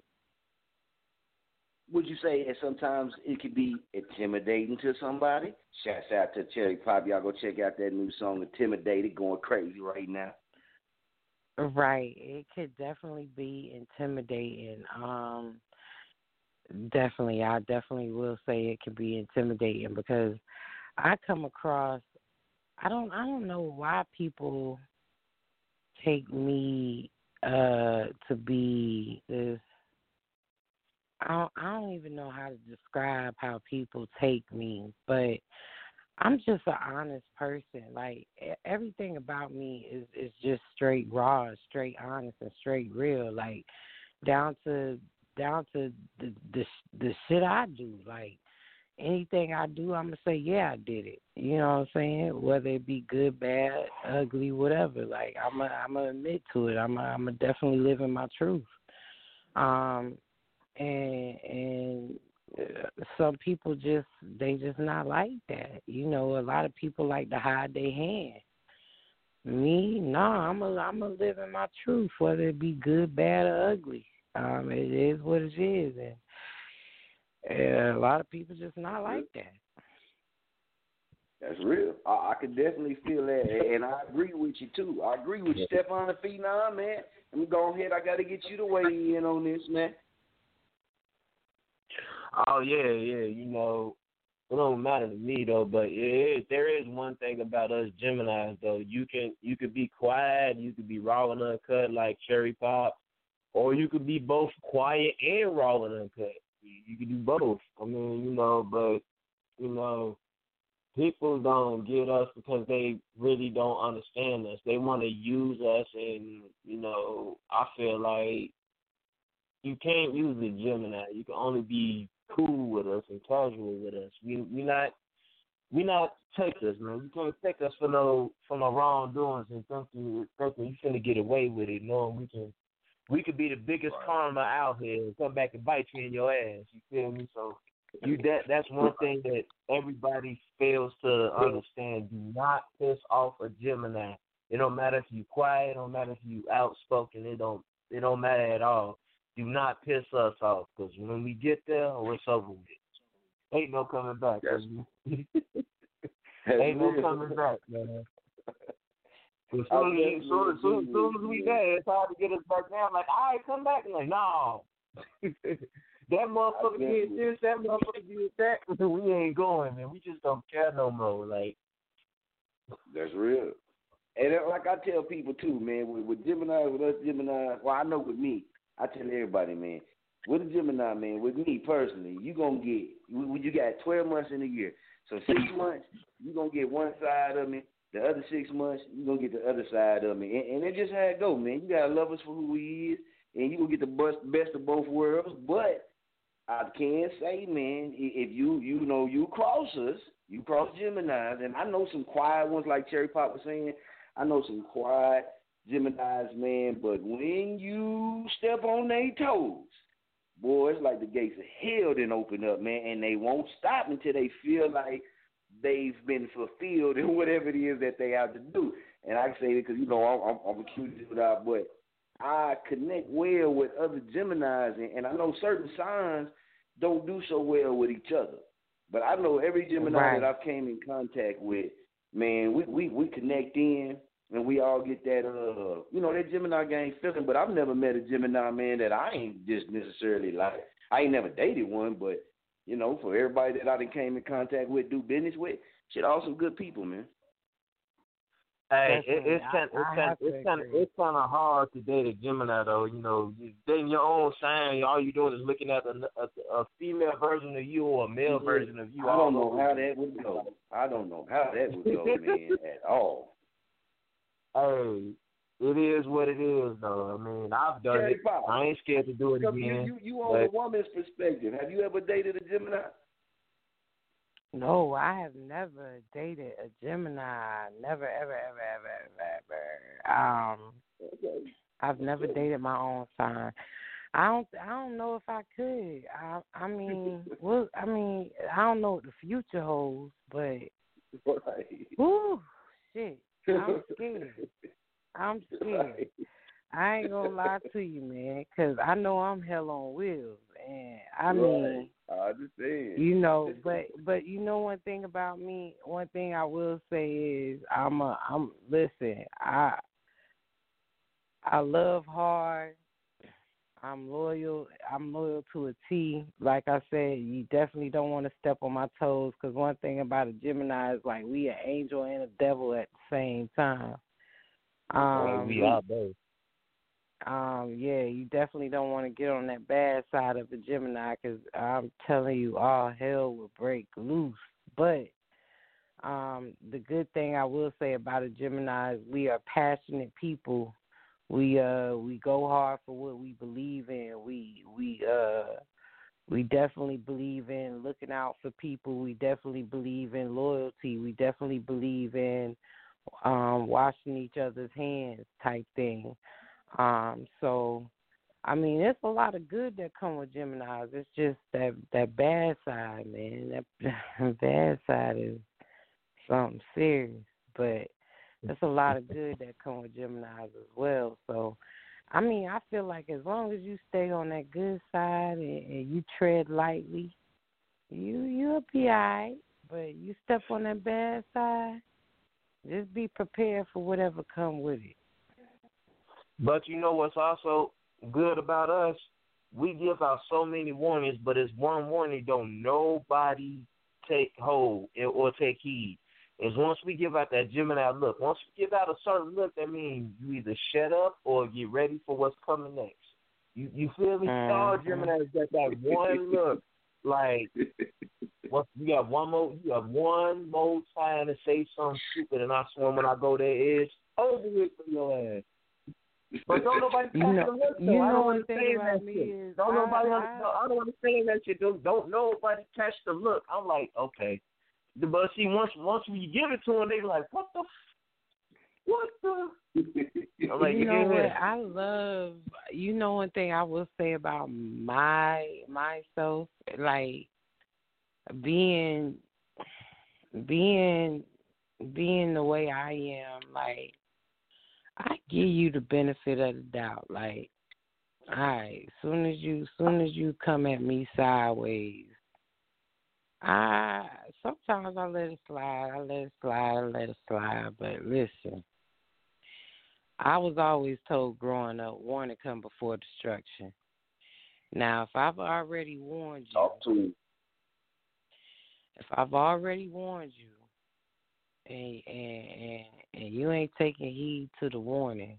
Would you say that sometimes it could be intimidating to somebody? Shouts out to Cherry Pop. Y'all go check out that new song, Intimidated, going crazy right now. Right. It could definitely be intimidating. Um definitely I definitely will say it could be intimidating because I come across I don't I don't know why people take me uh to be this I don't, I don't even know how to describe how people take me, but I'm just an honest person. Like everything about me is is just straight raw, straight honest, and straight real. Like down to down to the the the shit I do. Like anything I do, I'm gonna say, yeah, I did it. You know what I'm saying? Whether it be good, bad, ugly, whatever. Like I'm a, I'm gonna admit to it. I'm a, I'm a definitely living my truth. Um, and and uh, some people just they just not like that. You know, a lot of people like to hide their hand. Me, no, nah, I'm a I'm a living my truth, whether it be good, bad, or ugly. Um, it is what it is, and, and a lot of people just not like that. That's real. I, I can definitely feel that, and I agree with you too. I agree with you, Stefan the Phenom, man. Let me go ahead. I got to get you to weigh in on this, man. Oh yeah, yeah. You know, it don't matter to me though. But is, there is one thing about us Gemini's though. You can you could be quiet, you could be raw and uncut like Cherry Pop, or you could be both quiet and raw and uncut. You, you could do both. I mean, you know, but you know, people don't get us because they really don't understand us. They want to use us, and you know, I feel like you can't use a Gemini. You can only be cool with us and casual with us. We we not we not takers, man. You can't take us for no for no wrongdoings and think you thinking you finna get away with it, knowing we can we could be the biggest right. karma out here and come back and bite you in your ass. You feel me? So you that that's one thing that everybody fails to understand. Do not piss off a Gemini. It don't matter if you quiet, it don't matter if you outspoken, it don't it don't matter at all do not piss us off because when we get there, it's over with. Ain't no coming back. [laughs] Ain't no coming back, man. [laughs] As soon as, soon, soon, soon as we there, it's hard to get us back down. Like, all right, come back. And like, no. [laughs] that motherfucker did this, that motherfucker did that. we ain't going, man. We just don't care no more. Like, that's real. And uh, like I tell people too, man, with, with Gemini, with us Gemini, well, I know with me, I tell everybody, man, with a Gemini, man, with me personally, you gonna get you got twelve months in a year. So six [laughs] months, you gonna get one side of me. The other six months, you gonna get the other side of me, and, and it's just how it go, man. You gotta love us for who we is, and you gonna get the best best of both worlds. But I can say, man, if you you know you cross us, you cross Gemini's, and I know some quiet ones like Cherry Pop was saying. I know some quiet Gemini's, man, but when you step on their toes, boy, it's like the gates of hell didn't open up, man, and they won't stop until they feel like they've been fulfilled in [laughs] whatever it is that they have to do. And I say it because, you know, I'm, I'm, I'm a cute dude out, but I connect well with other Geminis, and, and I know certain signs don't do so well with each other. But I know every Gemini right. that I've came in contact with, man, we, we, we connect in and we all get that uh you know that Gemini gang feeling. But I've never met a Gemini man that I ain't just necessarily like. I ain't never dated one, but you know, for everybody that I done came in contact with, do business with, shit, all some good people, man. Hey, it, it's kind, it's kind, it's kind, it's kind of hard to date a Gemini though. You know, you dating your own sign. All you doing is looking at a, a, a female version of you or a male yeah. version of you. I don't know how that would go. I don't know how that would go, man, at all hey, it is what it is, though. I mean, I've done it. I ain't scared to do it again. You, you, you on a woman's perspective. Have you ever dated a Gemini? No, I have never dated a Gemini. Never, ever, ever, ever, ever, ever. Um, okay. I've never dated my own sign. I don't. I don't know if I could. I. I mean, [laughs] well, I mean, I don't know what the future holds, but. Right. Woo, shit. I'm [laughs] scared. I'm scared. I ain't gonna lie to you, man, because I know I'm hell on wheels, and I mean, I understand. You know, but but you know one thing about me. One thing I will say is I'm a I'm listen. I I love hard. I'm loyal. I'm loyal to a T. Like I said, you definitely don't want to step on my toes because one thing about a Gemini is like we an angel and a devil at the same time. Um, we are both. Um, yeah, you definitely don't want to get on that bad side of a Gemini because I'm telling you, all hell will break loose. But um, the good thing I will say about a Gemini is we are passionate people. We uh we go hard for what we believe in. We we uh we definitely believe in looking out for people. We definitely believe in loyalty. We definitely believe in um washing each other's hands type thing. Um so I mean, it's a lot of good that come with Gemini's. It's just that that bad side, man. That [laughs] bad side is something serious, but there's a lot of good that come with Gemini's as well. So, I mean, I feel like as long as you stay on that good side and, and you tread lightly, you you'll be alright. But you step on that bad side, just be prepared for whatever come with it. But you know what's also good about us? We give out so many warnings, but it's one warning don't nobody take hold or take heed. Is once we give out that Gemini look, once we give out a certain look, that means you either shut up or get ready for what's coming next. You you feel me? Mm-hmm. All Gemini's got that one look. Like [laughs] what you got one more you have one more time to say something stupid and I swear when I go there it's over with for your ass. But don't nobody You know- the look, you though. I know don't one understand thing that about me shit. is Don't I- nobody I- under- I don't understand that shit. Don't don't nobody catch the look. I'm like, okay. But see once once we give it to them they like, What the f- what the [laughs] I'm like, you know yeah. what? I love. You know one thing I will say about my myself, like being, being, being the way I am. Like I give you the benefit of the doubt. Like, all right, soon as you, soon as you come at me sideways, I sometimes I let it slide. I let it slide. I let it slide. But listen. I was always told growing up, warning come before destruction. Now, if I've already warned you, Talk to him. if I've already warned you, and and and, and you ain't taking heed to the warning,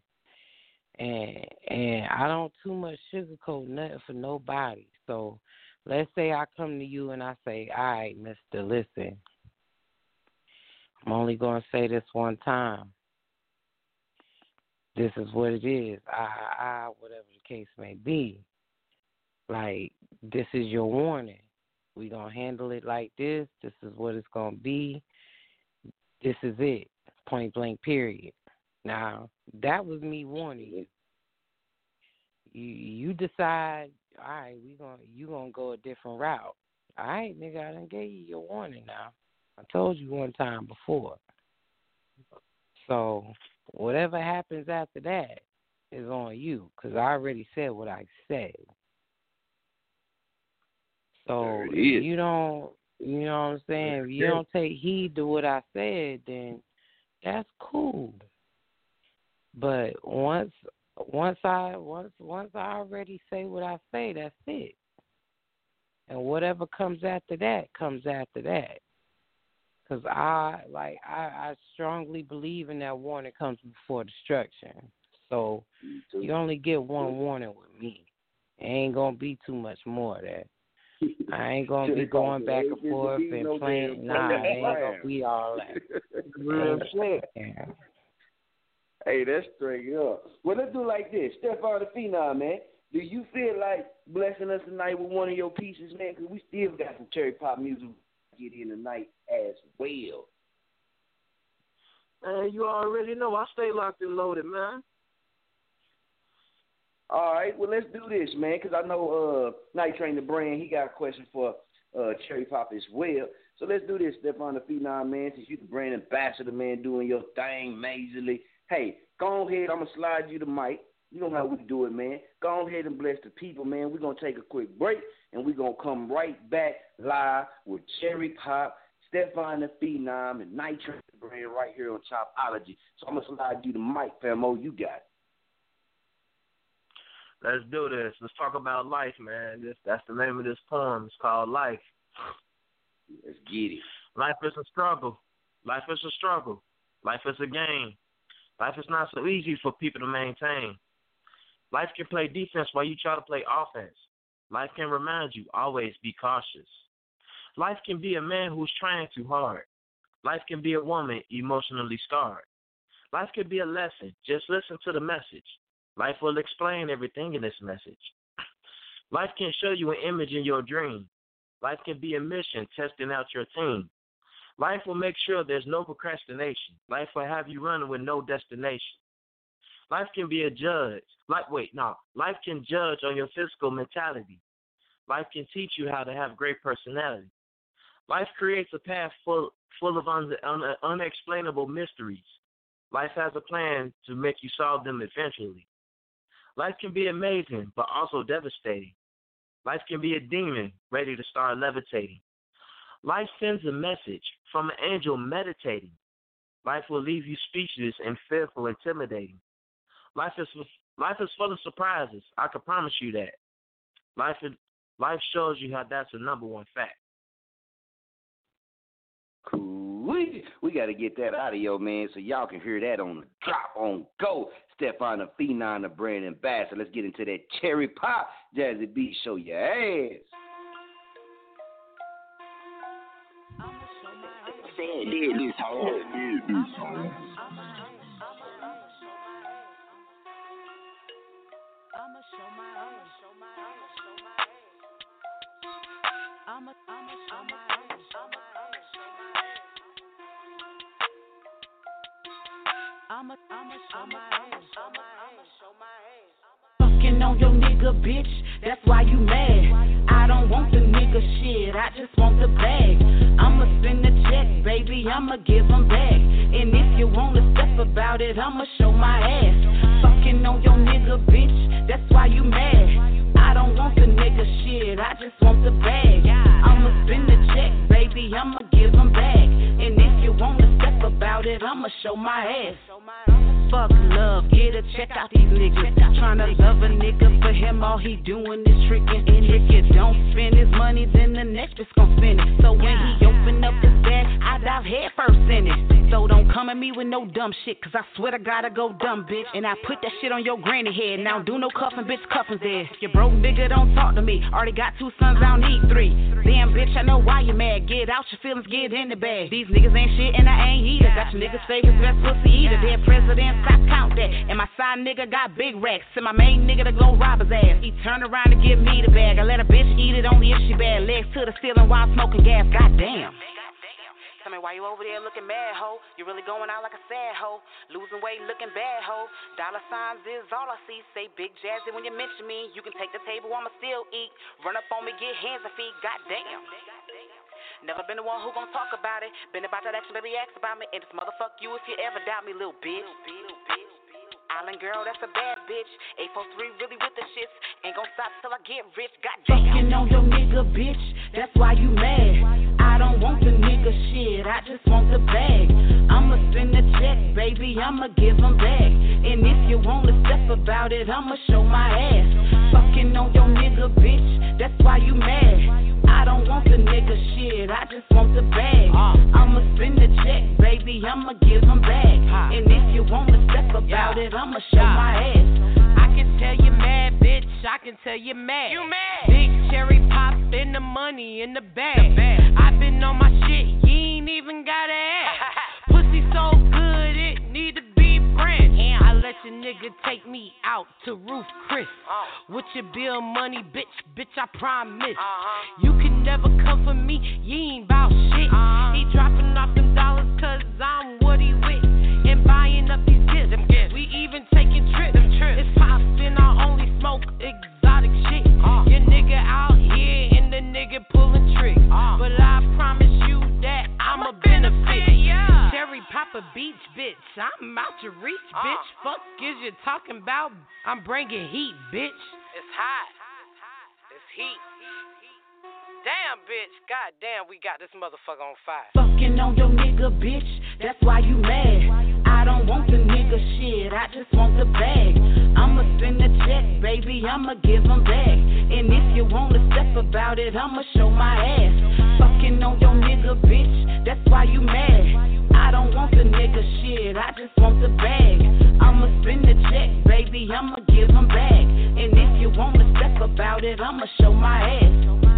and and I don't too much sugarcoat nothing for nobody. So, let's say I come to you and I say, "All right, Mister, listen, I'm only going to say this one time." this is what it is. I, I, whatever the case may be. Like, this is your warning. we going to handle it like this. This is what it's going to be. This is it. Point blank, period. Now, that was me warning you. You, you decide, all right, we gonna, you going to go a different route. All right, nigga, I done gave you your warning now. I told you one time before. So, whatever happens after that is on you because I already said what I said. So if you don't, you know what I'm saying. If you don't take heed to what I said, then that's cool. But once, once I, once, once I already say what I say, that's it. And whatever comes after that comes after that. Cause I like I, I strongly believe in that warning comes before destruction. So you only get one warning with me. It ain't gonna be too much more of that. I [laughs] ain't gonna be going back and forth and playing. Nah, it ain't gonna be all that. [laughs] Real shit. Hey, that's straight up. Well, let's do like this. Stefan the Phenom, man. Do you feel like blessing us tonight with one of your pieces, man? Because we still got some cherry pop music to get in tonight as well. Man, you already know I stay locked and loaded, man. All right, well, let's do this, man, because I know uh, Night Train the brand, he got a question for uh, Cherry Pop as well. So let's do this, Stefan the Phenom, man, since you the brand ambassador, man, doing your thing majorly. Hey, go ahead, I'm going to slide you the mic. You know how we do it, man. Go ahead and bless the people, man. We're going to take a quick break, and we're going to come right back live with Cherry Pop, Stefan the Phenom, and Train brand right here on Chopology. So I'm going to slide you the mic, famo. Oh, you got it. Let's do this. Let's talk about life, man. This that's the name of this poem. It's called Life. Let's get it. Life is a struggle. Life is a struggle. Life is a game. Life is not so easy for people to maintain. Life can play defense while you try to play offense. Life can remind you always be cautious. Life can be a man who's trying too hard. Life can be a woman emotionally scarred. Life can be a lesson. Just listen to the message. Life will explain everything in this message. [clears throat] Life can show you an image in your dream. Life can be a mission testing out your team. Life will make sure there's no procrastination. Life will have you running with no destination. Life can be a judge. Like wait, no. Life can judge on your physical mentality. Life can teach you how to have great personality. Life creates a path full full of un, un, unexplainable mysteries. Life has a plan to make you solve them eventually. Life can be amazing, but also devastating. Life can be a demon ready to start levitating. Life sends a message from an angel meditating. Life will leave you speechless and fearful, intimidating. Life is life is full of surprises. I can promise you that. Life life shows you how that's the number one fact. We, we got to get that audio, man, so y'all can hear that on the drop on go. Stefan the Phenom, the brand ambassador. Let's get into that cherry pop jazzy beat. Show your ass. Did this hard. Did this hard. I'ma, show my. I'ma show my. I'ma, show my. I'ma show my. Fucking on your nigga, bitch. That's why you mad. I don't want the nigga shit. I just want the bag. I'ma spend the check, baby. I'ma give 'em back. And if you wanna step about it, I'ma show my ass. Fucking on your nigga, bitch. That's why you mad. I don't want the nigga shit. I just want the bag. I'ma spend the check, baby. I'ma give 'em back. And if you wanna step about it, I'ma show my ass. Fuck love, get a check out these niggas. Tryna love a nigga for him, all he doing is tricking. And if you don't spend his money, then the next bitch gon' spend it. So when he open up his bag, I dive head first in it. So don't come at me with no dumb shit, cause I swear to God I go dumb, bitch. And I put that shit on your granny head. Now do no cuffing, bitch, cuffing's dead. If you broke nigga, don't talk to me. Already got two sons, I don't need three. Damn, bitch, I know why you mad. Get out your feelings, get in the bag. These niggas ain't shit, and I ain't either. Got your niggas favorite best pussy eater. Dead president, I count that. And my side nigga got big racks. And my main nigga to go rob his ass. He turn around to give me the bag. I let a bitch eat it only if she bad. Legs to the ceiling while smoking gas. Goddamn. Tell me why you over there looking mad, ho? You really going out like a sad hoe. Losing weight, looking bad, ho. Dollar signs is all I see. Say big jazzy when you mention me. You can take the table, I'ma still eat. Run up on me, get hands and feet. Goddamn. Never been the one who gon' talk about it. Been about that action, baby, ask about me. And it's motherfuck you if you ever doubt me, little bitch. Island girl, that's a bad bitch. 843 really with the shits. Ain't gon' stop till I get rich. Goddamn. Fucking on your nigga, bitch. That's why you mad. I don't want the nigga shit. I just want the bag. I'ma spend the check, baby. I'ma give 'em back. And if you wanna step about it, I'ma show my ass. Fucking on your nigga, bitch. That's why you mad. I don't want the nigga shit. I just want the bag. Ah. I'ma spend the check, baby. I'ma give 'em back. And if you wanna step about it, I'ma show my ass. I can tell you mad, bitch. I can tell you mad. You mad? Big cherry pop in the money in the bag. I've been on my shit. You ain't even gotta ask. [laughs] Pussy so good your nigga take me out to Ruth's Chris. With your bill money, bitch, bitch, I promise. You can never come for me, you ain't bout shit. He dropping off them dollars cause I'm what he with. And buying up these gifts. We even taking trips. It's poppin', I only smoke exotic shit. Your nigga out here and the nigga pulling tricks. But I promise you that I'ma benefit. Cherry Papa Beach, bitch. I'm out your reach, uh. bitch. Fuck is you talking about? I'm bringing heat, bitch. It's hot. It's heat. Damn, bitch. God damn, we got this motherfucker on fire. Fucking on your nigga, bitch. That's why you mad. I don't want the nigga shit. I just want the bag. I'ma spend the check, baby. I'ma give give 'em back. And if you wanna step about it, I'ma show my ass. Fucking on your nigga, bitch. That's why you mad. I don't want the nigga shit, I just want the bag. I'ma spend the check, baby, I'ma give him back. And if you wanna step about it, I'ma show my ass.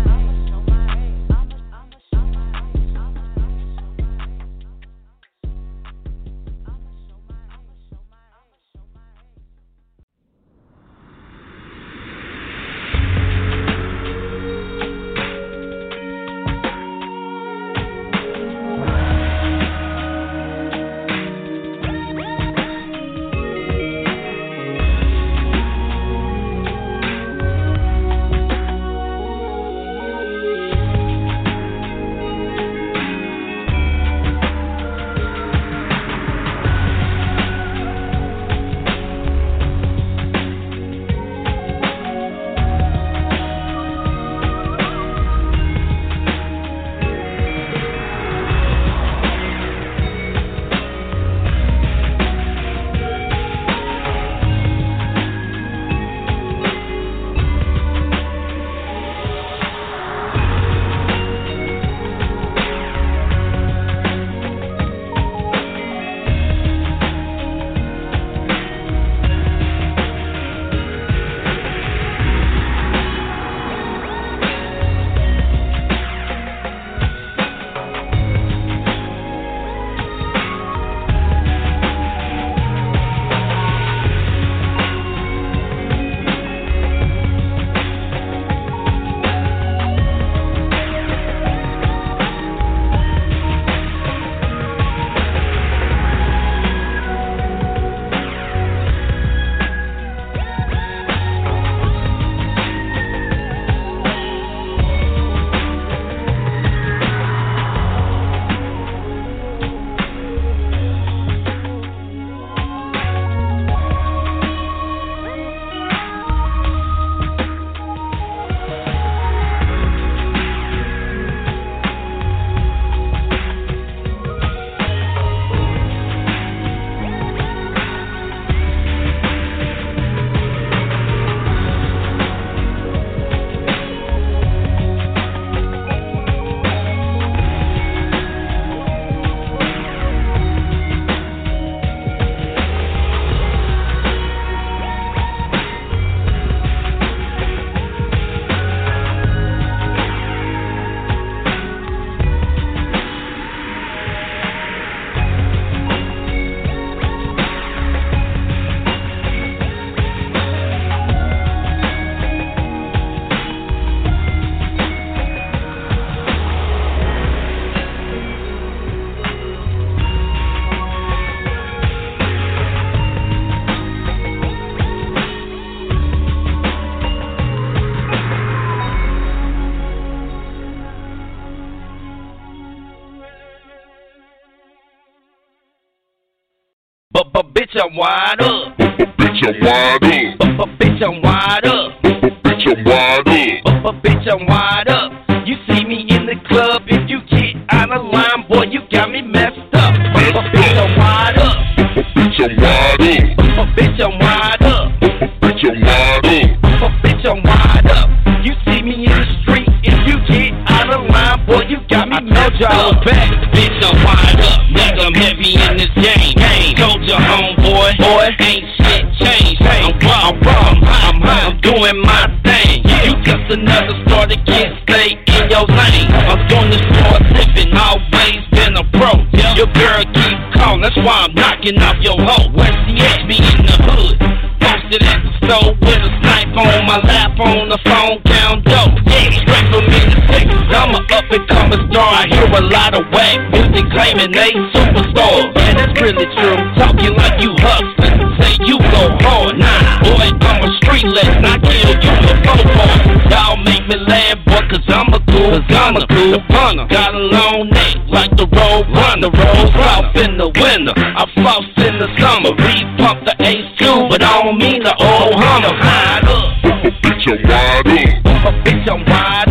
I'm wide up. Bitch, I'm wide up. Knocking off your hoe. Where she at? Me in the hood. Posted at the store with a snipe on my lap on the phone, count dope. Yeah, straight from me to Texas. I'm a up and coming star. I hear a lot of whack music claiming they superstars. Man, that's really true. Talking like you hustling. Say you go hard. Nah, boy, I'm a street legend. I kill you before ball. Y'all make me laugh, boy, cause I'm a cool cause I'm a cool punter. Got a long neck like the road runner. Roll south in the winter. I floss summer. Re-pump the A2, but I don't mean the old Hummer. Wide up. Bitch, I'm wide up. Bitch, I'm wide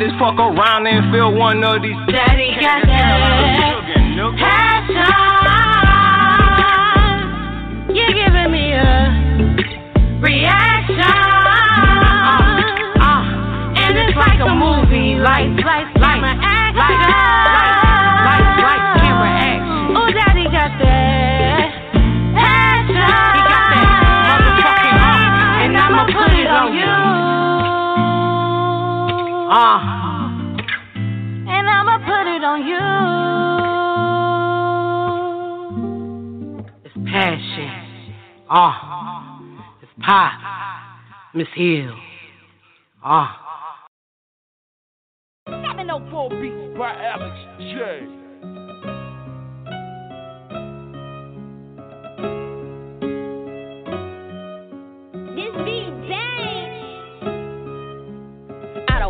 just fuck around and feel one of these. Daddy got that. Miss Hill. Ah. Uh. Seminole Beats by Alex J.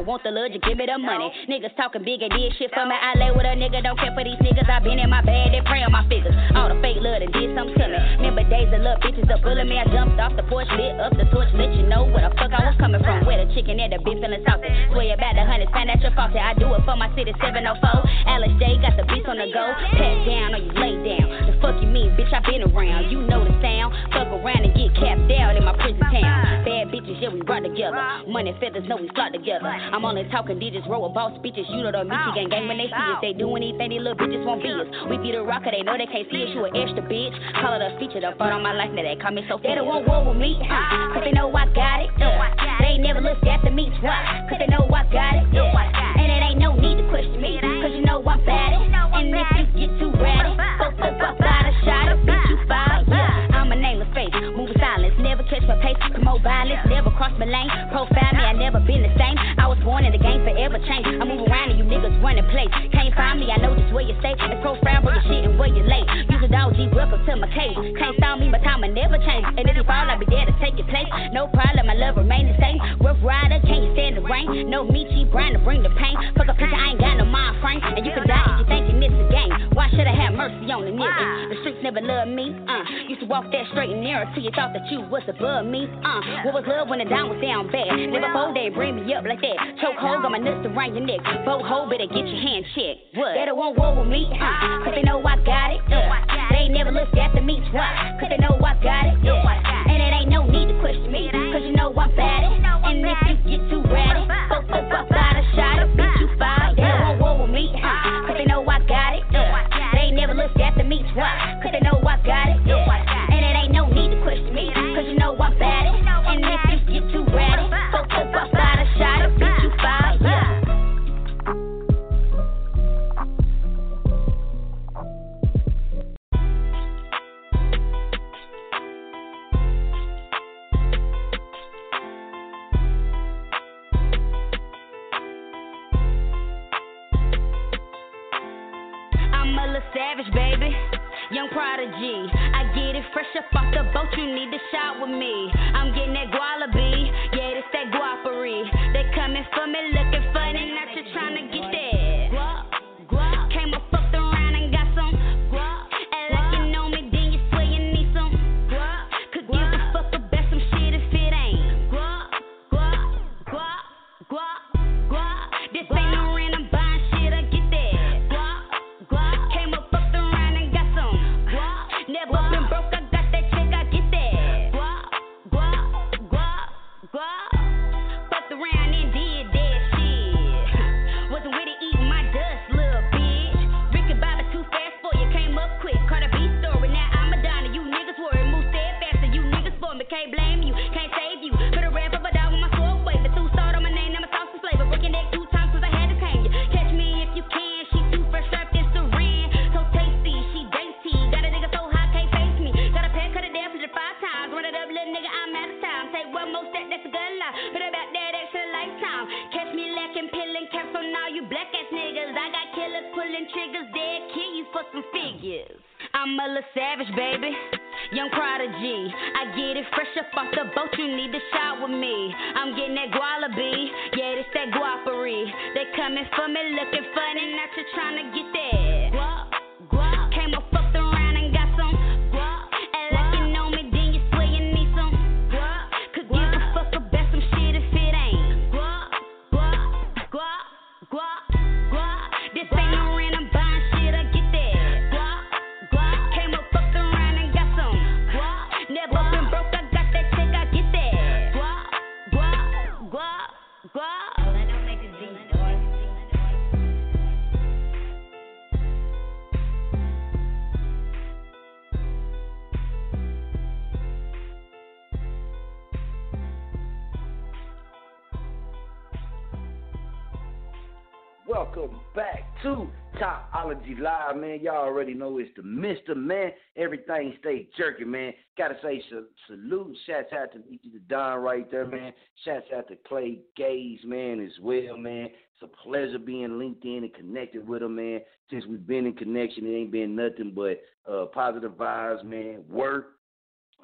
don't want the love, just give me the money. Niggas talking big and did shit for me. I lay with a nigga, don't care for these niggas. I been in my bed, they pray on my figures. All the fake love that did something to me. Remember days of love, bitches up bullying me. I jumped off the porch, lit up the torch, let you know where the fuck I was coming from. Where the chicken and the beef feeling saucy. Swear about the hundreds, find out your faucet. I do it for my city 704. Alice J got the beats on the go. Pat down or you lay down. The fuck you mean, bitch? I been around. You know the sound. Fuck around and get capped out in my prison town. Bad bitches, yeah, we rock together. Money feathers, know we flock together. I'm on only talking digits, roll a boss speeches. You know the Michi gang gang when they see us. They do anything, these little bitches won't be us. We be the rocker, they know they can't see us. You an extra bitch. Call it a feature, the front on my life, now they call me so They don't want war with me, huh? Cause they know I got it. Uh. They ain't never looked after me twice. Cause they know I got it. And it ain't no need to question me. Cause you know I'm bad. And if you get too ratty, go fuck up out a shot. Bitch, you foul. Pace. Promote violence. Never cross my lane. Profile me. I never been the same. I was born in the game forever change. I move around and you niggas running place. Can't find me. I know just where you stay. It's profile where your shit and where you late. Use a dog G. Welcome to my cave. Can't stop me. My time will never change. And if you fall, I'll be there to take your place. No problem. My love remain the same. Rough rider. Can't you stand the rain? No cheap brand to bring the pain. Fuck a picture. I ain't got no mind frame. And you can die if you thinking this a game. Why should I have mercy on the nigga? The streets never loved me. Uh, used to walk that straight and narrow till you thought that you was above me. Uh, what was love when the down was down bad? Never fold they bring me up like that. Choke hold on my nuts around your neck. Bow hold better get your hand checked. What? They don't want war with me. Uh, cause they know I got it. Uh, they ain't never looked after me twice. Cause they know I got it. Yeah. And it ain't no need to question me. Cause you know I'm bad. And if you get too ratty, go fuck up out a shot. Bitch, you foul. They don't want war with me. Uh, cause they know I got it. Yeah. They ain't never looked after me twice. Cause they know I got it. Savage, baby. Young prodigy. I get it fresh up off the boat. You need to shot with me. I'm getting that gualaby. Yeah, this that guapery. They coming for me looking pulling triggers. Dead kill for some figures. I'm a little savage, baby. Young prodigy. I get it fresh up off the boat. You need to with me. I'm getting that gualaby. Yeah, this that guapery. They coming for me looking funny. Not you trying to get that. Man. Y'all already know it's the Mr. Man. Everything stay jerky, man. Gotta say sa- salute, shouts out to the Don right there, man. Shouts out to Clay Gaze, man, as well, man. It's a pleasure being linked in and connected with him, man. Since we've been in connection, it ain't been nothing but uh, positive vibes, man. Work,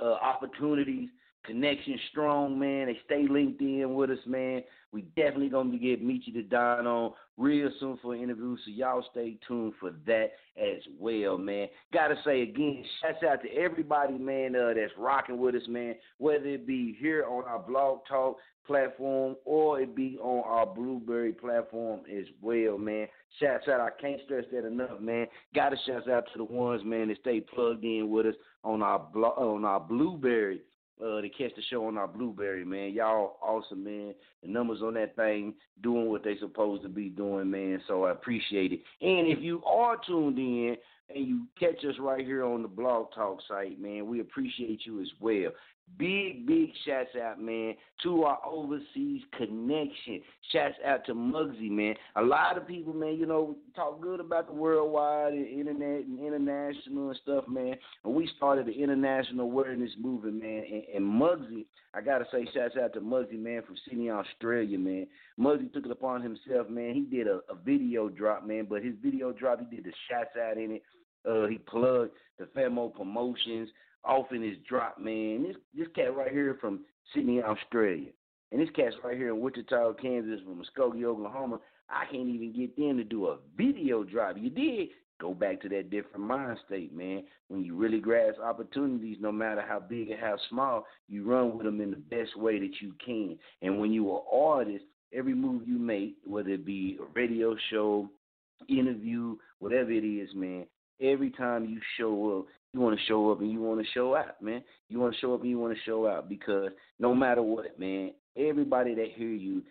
uh, opportunities, connection strong, man. They stay linked in with us, man. We definitely gonna be getting Meechy the Don on real soon for an interview, so y'all stay tuned for that as well, man. Gotta say again, shouts out to everybody, man, uh, that's rocking with us, man. Whether it be here on our blog talk platform or it be on our Blubrry platform as well, man. Shouts out, I can't stress that enough, man. Gotta shout out to the ones, man, that stay plugged in with us on our on our Blubrry uh, to catch the show on our Blubrry, man. Y'all awesome, man. The numbers on that thing doing what they supposed to be doing, man. So I appreciate it. And if you are tuned in and you catch us right here on the Blog Talk site, man, we appreciate you as well. Big, big shouts out, man, to our overseas connection. Shouts out to Muggsy, man. A lot of people, man, you know, talk good about the worldwide and internet and international and stuff, man. And we started the international awareness movement, man. And, and Muggsy, I gotta say, shouts out to Muggsy, man, from Sydney, Australia, man. Muggsy took it upon himself, man. He did a, a video drop, man, but his video drop, he did the shouts out in it. Uh, he plugged the Famo promotions off in his drop, man. This this cat right here from Sydney, Australia. And this cat's right here in Wichita, Kansas, from Muskogee, Oklahoma. I can't even get them to do a video drop. You did go back to that different mind state, man. When you really grasp opportunities, no matter how big or how small, you run with them in the best way that you can. And when you are artist, every move you make, whether it be a radio show, interview, whatever it is, man, every time you show up, you want to show up and you want to show out, man. You want to show up and you want to show out because no matter what, man, everybody that hear you,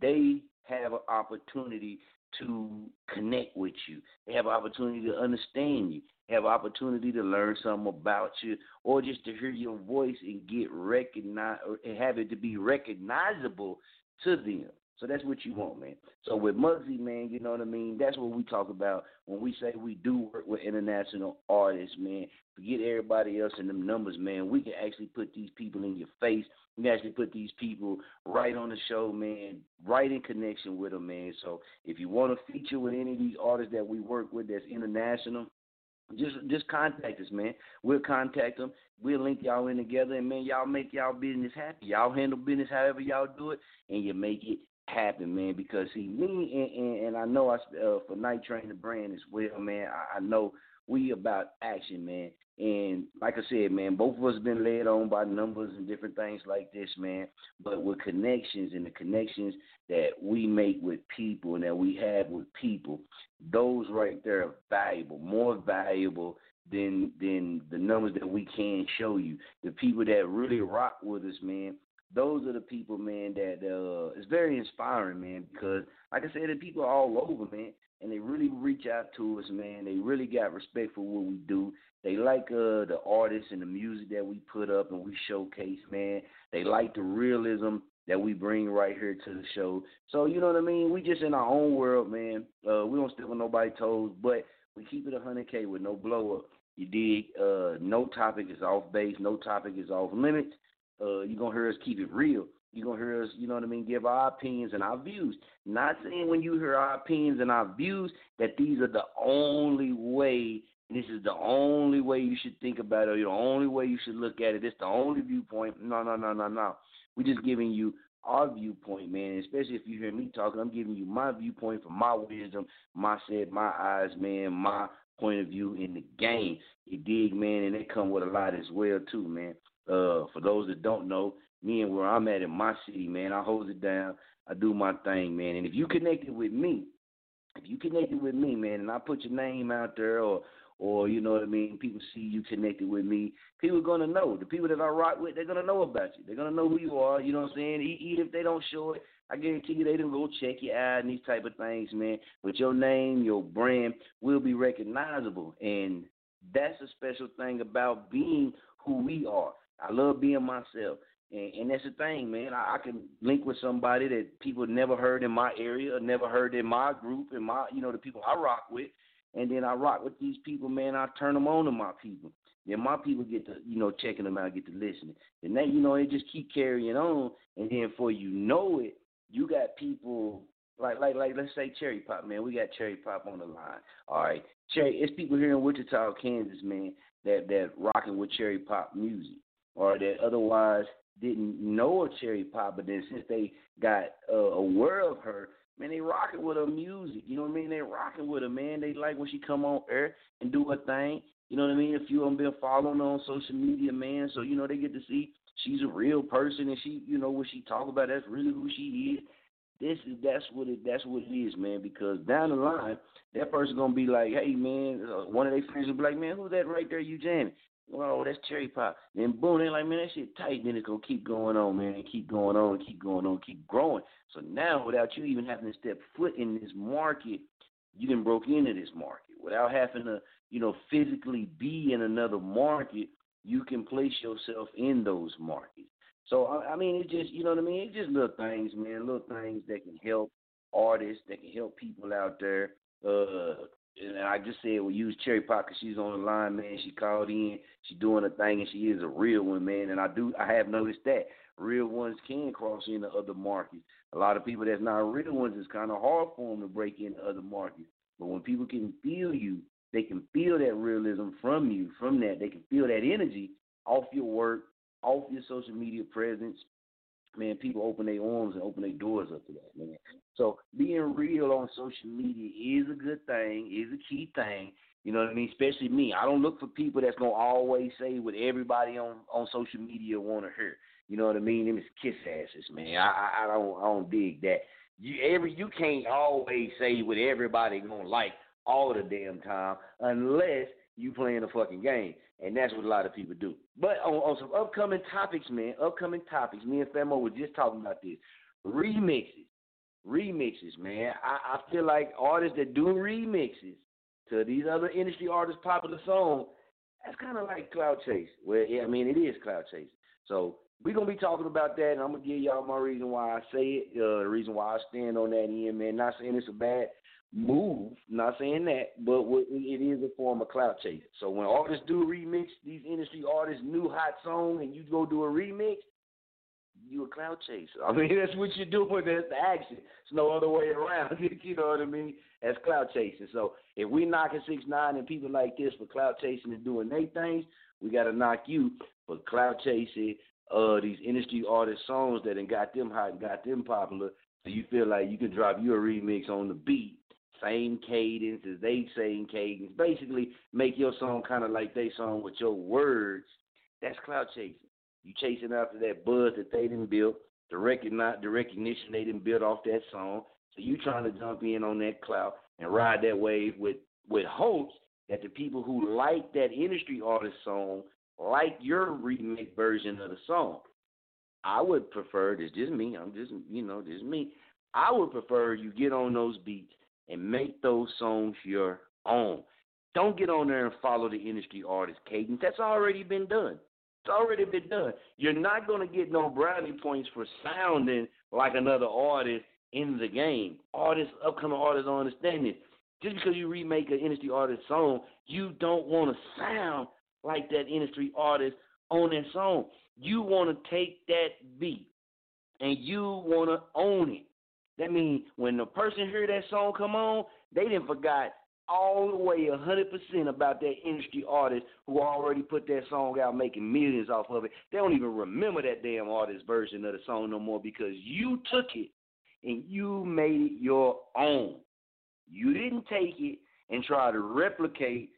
they have an opportunity to connect with you. They have an opportunity to understand you. Have an opportunity to learn something about you, or just to hear your voice and get recognized, or have it to be recognizable to them. So that's what you want, man. So with Muggsy, man, you know what I mean? That's what we talk about when we say we do work with international artists, man. Forget everybody else and them numbers, man. We can actually put these people in your face. We can actually put these people right on the show, man, right in connection with them, man. So if you want to feature with any of these artists that we work with that's international, just just contact us, man. We'll contact them. We'll link y'all in together, and man, y'all make y'all business happy. Y'all handle business however y'all do it, and you make it happen, man. Because see, me and, and, and I know I uh, for Night Train the brand as well, man. I, I know we about action, man. And like I said, man, both of us been led on by numbers and different things like this, man. But with connections and the connections that we make with people and that we have with people, those right there are valuable, more valuable than than the numbers that we can show you. The people that really rock with us, man, those are the people, man, that uh is very inspiring, man, because like I said, the people are all over, man, and they really reach out to us, man. They really got respect for what we do. They like uh the artists and the music that we put up and we showcase, man. They like the realism that we bring right here to the show. So you know what I mean? We just in our own world, man. Uh we don't step on nobody's toes, but we keep it a hundred K with no blow up. You dig? Uh no topic is off base, no topic is off limits uh, you're gonna hear us keep it real. You're gonna hear us, you know what I mean, give our opinions and our views. Not saying when you hear our opinions and our views that these are the only way. This is the only way you should think about it. Or the only way you should look at it. It's the only viewpoint. No, no, no, no, no. We're just giving you our viewpoint, man. Especially if you hear me talking, I'm giving you my viewpoint from my wisdom, my said, my eyes, man, my point of view in the game. You dig, man, and they come with a lot as well too, man. Uh, for those that don't know, me and where I'm at in my city, man, I hold it down. I do my thing, man. And if you connected with me, if you connected with me, man, and I put your name out there or or you know what I mean, people see you connected with me, people are gonna know. The people that I rock with, they're gonna know about you. They're gonna know who you are, you know what I'm saying? Even if they don't show it, I guarantee you they don't go check your out and these type of things, man. But your name, your brand will be recognizable. And that's a special thing about being who we are. I love being myself. And, and that's the thing, man. I, I can link with somebody that people never heard in my area, never heard in my group, and my, you know, the people I rock with. And then I rock with these people, man. I turn them on to my people. Then my people get to, you know, checking them out, get to listening. And then, you know, it just keep carrying on. And then before you know it, you got people like, like, like, let's say Cherry Pop, man. We got Cherry Pop on the line. All right, Cherry. It's people here in Wichita, Kansas, man, that that rocking with Cherry Pop music or that otherwise didn't know of Cherry Pop, but then since they got uh, aware of her, man, they rocking with her music. You know what I mean? They rocking with her, man. They like when she come on air and do her thing. You know what I mean? A few of them been following her on social media, man. So you know they get to see she's a real person, and she, you know, what she talk about that's really who she is. This is that's what it that's what it is, man. Because down the line, that person gonna be like, hey, man, uh, one of their friends will be like, man, who's that right there? You jamming? Oh, that's cherry pop. Then boom, they're like, man, that shit tight. Then it's gonna keep going on, man, and keep going on, keep going on, keep growing. So now, without you even having to step foot in this market, you can broke into this market without having to, you know, physically be in another market. You can place yourself in those markets. So I, I mean, it just, you know what I mean? It's just little things, man, little things that can help artists, that can help people out there. Uh, and I just said we use Cherry Pop because she's on the line, man. She called in, she doing a thing, and she is a real one, man. And I do, I have noticed that real ones can cross into other markets. A lot of people that's not real ones, it's kind of hard for them to break into other markets. But when people can feel you, they can feel that realism from you, from that. They can feel that energy off your work, off your social media presence, man, people open their arms and open their doors up to that, man. So being real on social media is a good thing, is a key thing. You know what I mean? Especially me. I don't look for people that's gonna always say what everybody on on social media want to hear. You know what I mean? Them is kiss asses, man. I, I I don't I don't dig that. You every you can't always say what everybody gonna like all the damn time unless you playing a fucking game. And that's what a lot of people do. But on, on some upcoming topics, man, upcoming topics, me and Famo were just talking about this. Remixes. Remixes, man. I, I feel like artists that do remixes to these other industry artists' popular songs, that's kind of like cloud chase. Well, yeah, I mean, it is cloud chase. So we're gonna be talking about that, and I'm gonna give y'all my reason why I say it, uh, the reason why I stand on that end, man. Not saying it's a bad move. Not saying that, but it is a form of cloud chasing. So when artists do remix these industry artists' new hot song, and you go do a remix, you a cloud chaser. [laughs] I mean, that's what you're doing. That's the action. It's no other way around. [laughs] you know what I mean? That's cloud chasing. So if we knocking six nine and people like this for cloud chasing and doing their things, we got to knock you for cloud chasing. Uh, these industry artist songs that got them hot and got them popular. So you feel like you can drop your remix on the beat same cadence as they same cadence. Basically, make your song kind of like they song with your words. That's cloud chasing. You chasing after that buzz that they didn't build, the recognize the recognition they didn't build off that song. So you trying to jump in on that cloud and ride that wave with with hopes that the people who like that industry artist song like your remake version of the song. I would prefer this just me, I'm just you know, is me. I would prefer you get on those beats and make those songs your own. Don't get on there and follow the industry artist cadence. That's already been done. It's already been done. You're not going to get no brownie points for sounding like another artist in the game. Artists, upcoming artists don't understand this. Just because you remake an industry artist song, you don't want to sound like that industry artist on that song. You want to take that beat and you want to own it. That means when the person hear that song come on, they didn't forgot all the way a hundred percent about that industry artist who already put that song out making millions off of it. They don't even remember that damn artist version of the song no more because you took it and you made it your own. You didn't take it and try to replicate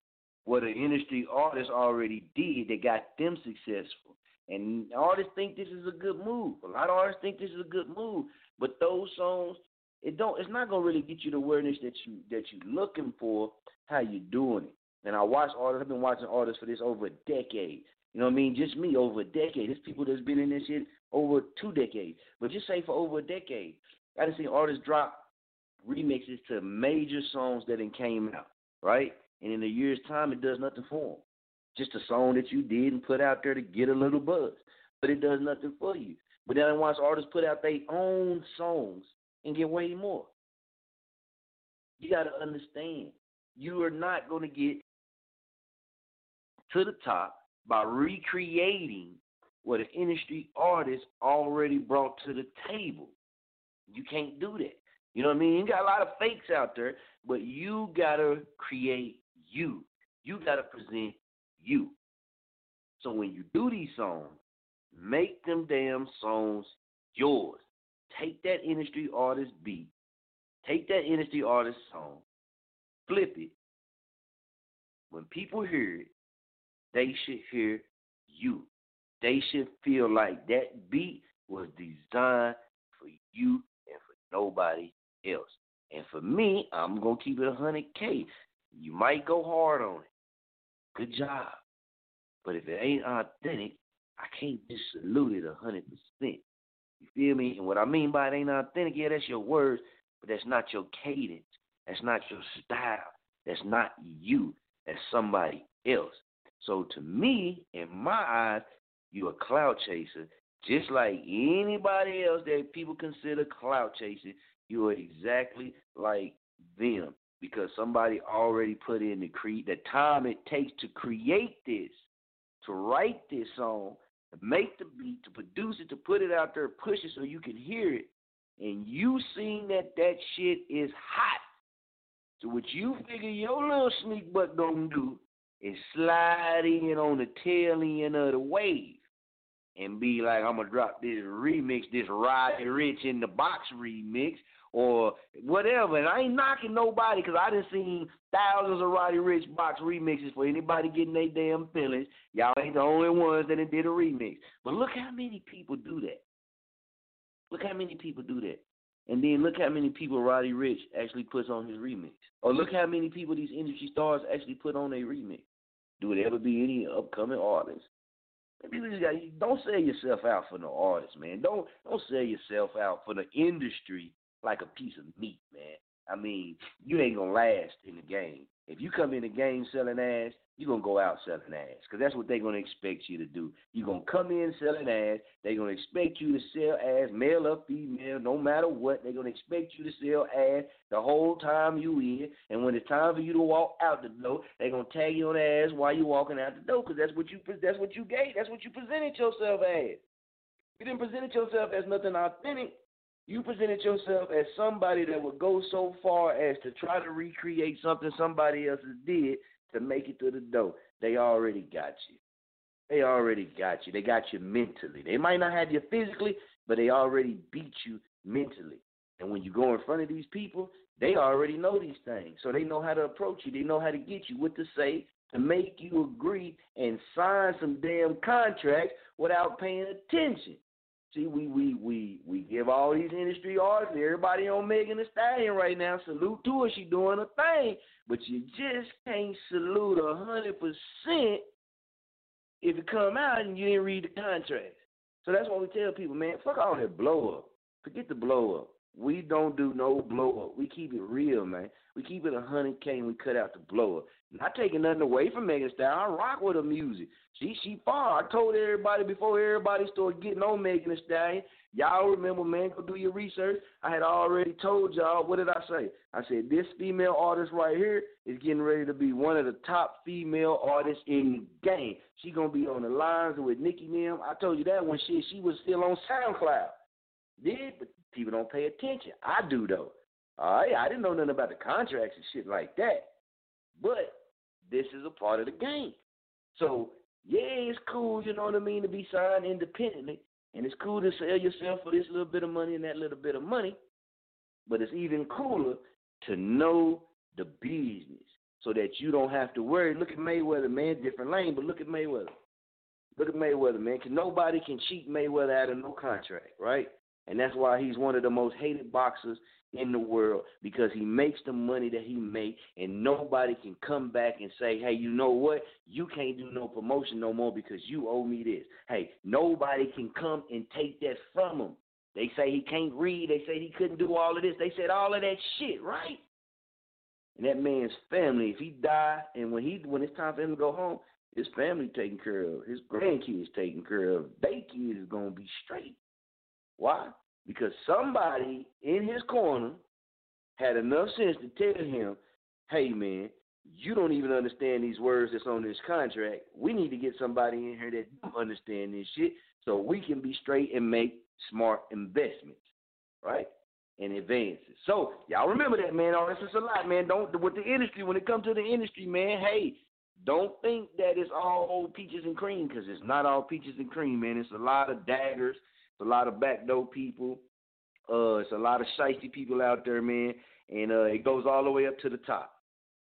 what an industry artist already did that got them successful. And artists think this is a good move. A lot of artists think this is a good move. But those songs, it don't. It's not gonna really get you the awareness that you that you looking for. How you doing it? And I watch artists. I've been watching artists for this over a decade. You know what I mean? Just me over a decade. There's people that's been in this shit over two decades. But just say for over a decade, I done seen artists drop remixes to major songs that then came out, right? And in a year's time, it does nothing for them. Just a song that you did and put out there to get a little buzz, but it does nothing for you. But then I watch artists put out their own songs and get way more. You got to understand, you are not going to get to the top by recreating what an industry artist already brought to the table. You can't do that. You know what I mean? You got a lot of fakes out there, but you got to create you. You got to present you. So when you do these songs, Make them damn songs yours. Take that industry artist beat, take that industry artist song, flip it. When people hear it, they should hear you. They should feel like that beat was designed for you and for nobody else. And for me, I'm gonna keep it a hundred K. You might go hard on it. Good job. But if it ain't authentic, I can't just salute it a hundred percent. You feel me? And what I mean by it ain't authentic, yeah, that's your words, but that's not your cadence. That's not your style. That's not you. That's somebody else. So to me, in my eyes, you're a cloud chaser, just like anybody else that people consider cloud chasing. You are exactly like them because somebody already put in the cre- the time it takes to create this, to write this song, to make the beat, to produce it, to put it out there, push it so you can hear it, and you seen that that shit is hot. So what you figure your little sneak butt gonna do is slide in on the tail end of the wave and be like, I'm gonna drop this remix, this Roddy Ricch in the box remix, or whatever. And I ain't knocking nobody because I done seen thousands of Roddy Ricch box remixes for anybody getting their damn feelings. Y'all ain't the only ones that did a remix. But look how many people do that. Look how many people do that. And then look how many people Roddy Ricch actually puts on his remix. Or look how many people these industry stars actually put on a remix. Do it ever be any upcoming artists? Don't sell yourself out for no artist, man. Don't don't sell yourself out for the industry like a piece of meat, man. I mean, you ain't gonna last in the game. If you come in the game selling ass, you're going to go out selling ass because that's what they're going to expect you to do. You're going to come in selling ass. They're going to expect you to sell ass, male or female, no matter what. They're going to expect you to sell ass the whole time you in. And when it's time for you to walk out the door, they're going to tag you on the ass while you're walking out the door because that's what you that's what you gave. That's what you presented yourself as. You didn't present yourself as nothing authentic. You presented yourself as somebody that would go so far as to try to recreate something somebody else did to make it to the door. They already got you. They already got you. They got you mentally. They might not have you physically, but they already beat you mentally. And when you go in front of these people, they already know these things. So they know how to approach you. They know how to get you, what to say, to make you agree and sign some damn contracts without paying attention. See, we we we we give all these industry artists, everybody on Megan Thee Stallion right now. Salute to her, she doing a thing, but you just can't salute a hundred percent if it come out and you didn't read the contract. So that's why we tell people, man, fuck all that blow up. Forget the blow up. We don't do no blow up. We keep it real, man. We keep it a hundred K we cut out the blow up. Not taking nothing away from Megan Thee. I rock with her music. She she far. I told everybody before everybody started getting on Megan Thee Stallion. Y'all remember, man, go do your research. I had already told y'all, what did I say? I said this female artist right here is getting ready to be one of the top female artists in the game. She gonna be on the lines with Nicki Nim. I told you that when she she was still on SoundCloud. Did but people don't pay attention. I do though. All right, I didn't know nothing about the contracts and shit like that. But this is a part of the game. So yeah, it's cool, you know what I mean, to be signed independently. And it's cool to sell yourself for this little bit of money and that little bit of money. But it's even cooler to know the business so that you don't have to worry. Look at Mayweather, man, different lane, but look at Mayweather. Look at Mayweather, man, because nobody can cheat Mayweather out of no contract, right? And that's why he's one of the most hated boxers in the world because he makes the money that he makes and nobody can come back and say, hey, you know what? You can't do no promotion no more because you owe me this. Hey, nobody can come and take that from him. They say he can't read. They say he couldn't do all of this. They said all of that shit, right? And that man's family, if he die and when he when it's time for him to go home, his family taken care of, his grandkids taken care of, they kids is gonna be straight. Why? Because somebody in his corner had enough sense to tell him, hey, man, you don't even understand these words that's on this contract. We need to get somebody in here that do understand this shit so we can be straight and make smart investments, right? And advances. So y'all remember that, man. Oh, this is a lot, man. Don't with the industry when it comes to the industry, man. Hey, don't think that it's all peaches and cream because it's not all peaches and cream, man. It's a lot of daggers, it's a lot of backdoor people, uh, it's a lot of shifty people out there, man, and uh, it goes all the way up to the top.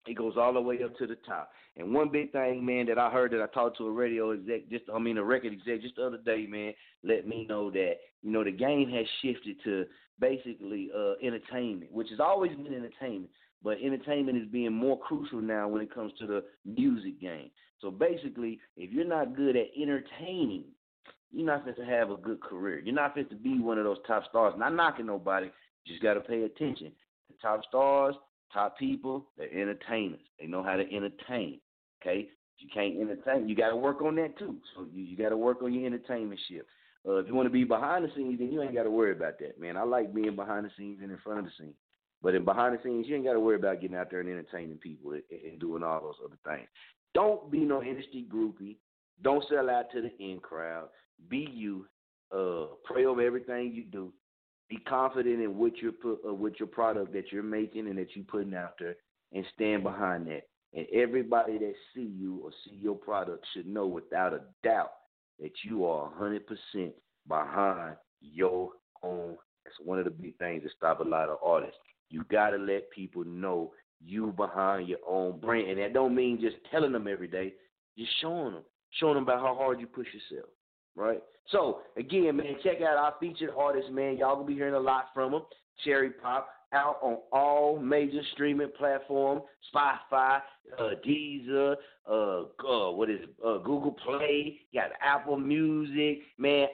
It goes all the way up to the top. And one big thing, man, that I heard that I talked to a radio exec, just I mean a record exec, just the other day, man, let me know that you know the game has shifted to basically uh, entertainment, which has always been entertainment, but entertainment is being more crucial now when it comes to the music game. So basically, if you're not good at entertaining, you're not supposed to have a good career. You're not supposed to be one of those top stars. Not knocking nobody, you just got to pay attention. The top stars Top people, they're entertainers. They know how to entertain. Okay? You can't entertain, you got to work on that too. So you, you got to work on your entertainment ship. Uh, if you want to be behind the scenes, then you ain't got to worry about that, man. I like being behind the scenes and in front of the scenes. But in behind the scenes, you ain't got to worry about getting out there and entertaining people and, and doing all those other things. Don't be no industry groupie. Don't sell out to the in crowd. Be you. Uh, pray over everything you do. Be confident in what your uh, with your product that you're making and that you're putting out there, and stand behind that. And everybody that see you or see your product should know without a doubt that you are 100% behind your own. That's one of the big things that stop a lot of artists. You got to let people know you behind your own brand. And that don't mean just telling them every day, just showing them. Showing them about how hard you push yourself right? So again, man, check out our featured artist, man. Y'all gonna be hearing a lot from him. Cherry Pop out on all major streaming platforms: Spotify, uh, Deezer, uh, uh, what is it? Uh, Google Play. You got Apple Music, man,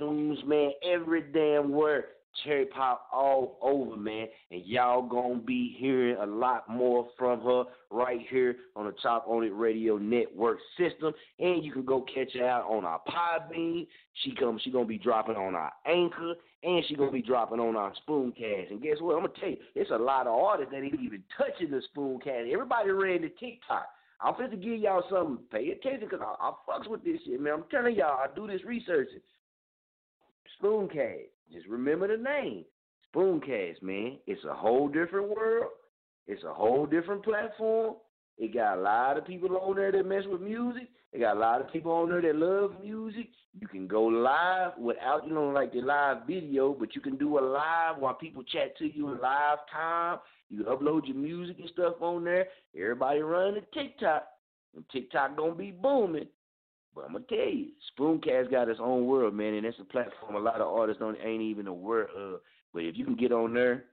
iTunes, man, every damn word cherry pop all over, man. And y'all gonna be hearing a lot more from her right here on the Chop On It Radio Network system. And you can go catch her out on our Podbean. She comes, she gonna be dropping on our Anchor, and she gonna be dropping on our Spooncast. And guess what? I'm gonna tell you, it's a lot of artists that ain't even touching the Spooncast. Everybody ran to TikTok. I'm to give y'all something. Pay attention, cause I, I fucks with this shit, man. I'm telling y'all, I do this researching. Spooncast. Just remember the name. Spooncast, man. It's a whole different world. It's a whole different platform. It got a lot of people on there that mess with music. It got a lot of people on there that love music. You can go live without, you know, like the live video, but you can do a live while people chat to you in live time. You upload your music and stuff on there. Everybody running TikTok. And TikTok gonna be booming. But I'm gonna tell you, Spooncast got its own world, man, and it's a platform a lot of artists don't ain't even aware of. But if you can get on there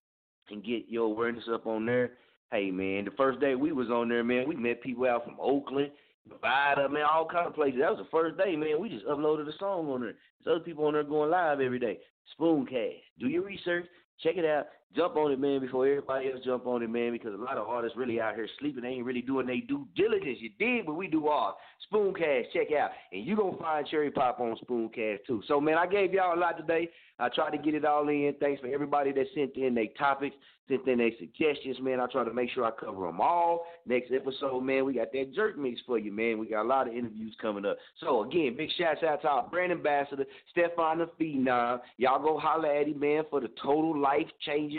and get your awareness up on there, hey man, the first day we was on there, man, we met people out from Oakland, Nevada, man, all kind of places. That was the first day, man. We just uploaded a song on there. There's other people on there going live every day. Spooncast. Do your research. Check it out. Jump on it, man, before everybody else jump on it, man, because a lot of artists really out here sleeping. They ain't really doing their due diligence. You did, but we do all. Spooncast, check out. And you going to find Cherry Pop on Spooncast, too. So, man, I gave y'all a lot today. I tried to get it all in. Thanks for everybody that sent in their topics, sent in their suggestions, man. I try to make sure I cover them all. Next episode, man, we got that jerk mix for you, man. We got a lot of interviews coming up. So, again, big shouts out to our brand ambassador, Stefan the Phenom. Y'all go holler at him, man, for the Total Life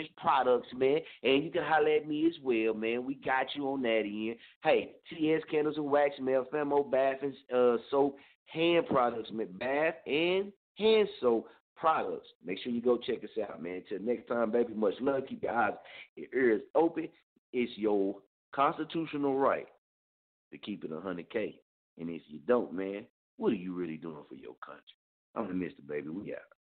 Changes products, man. And you can holler at me as well, man. We got you on that end. Hey, TS Candles and Wax, man, Famo Bath and uh, Soap, hand products, man, bath and hand soap products. Make sure you go check us out, man. Until next time, baby, much love. Keep your eyes, your ears open. It's your constitutional right to keep it 100K. And if you don't, man, what are you really doing for your country? I'm the Mr. Baby. We out.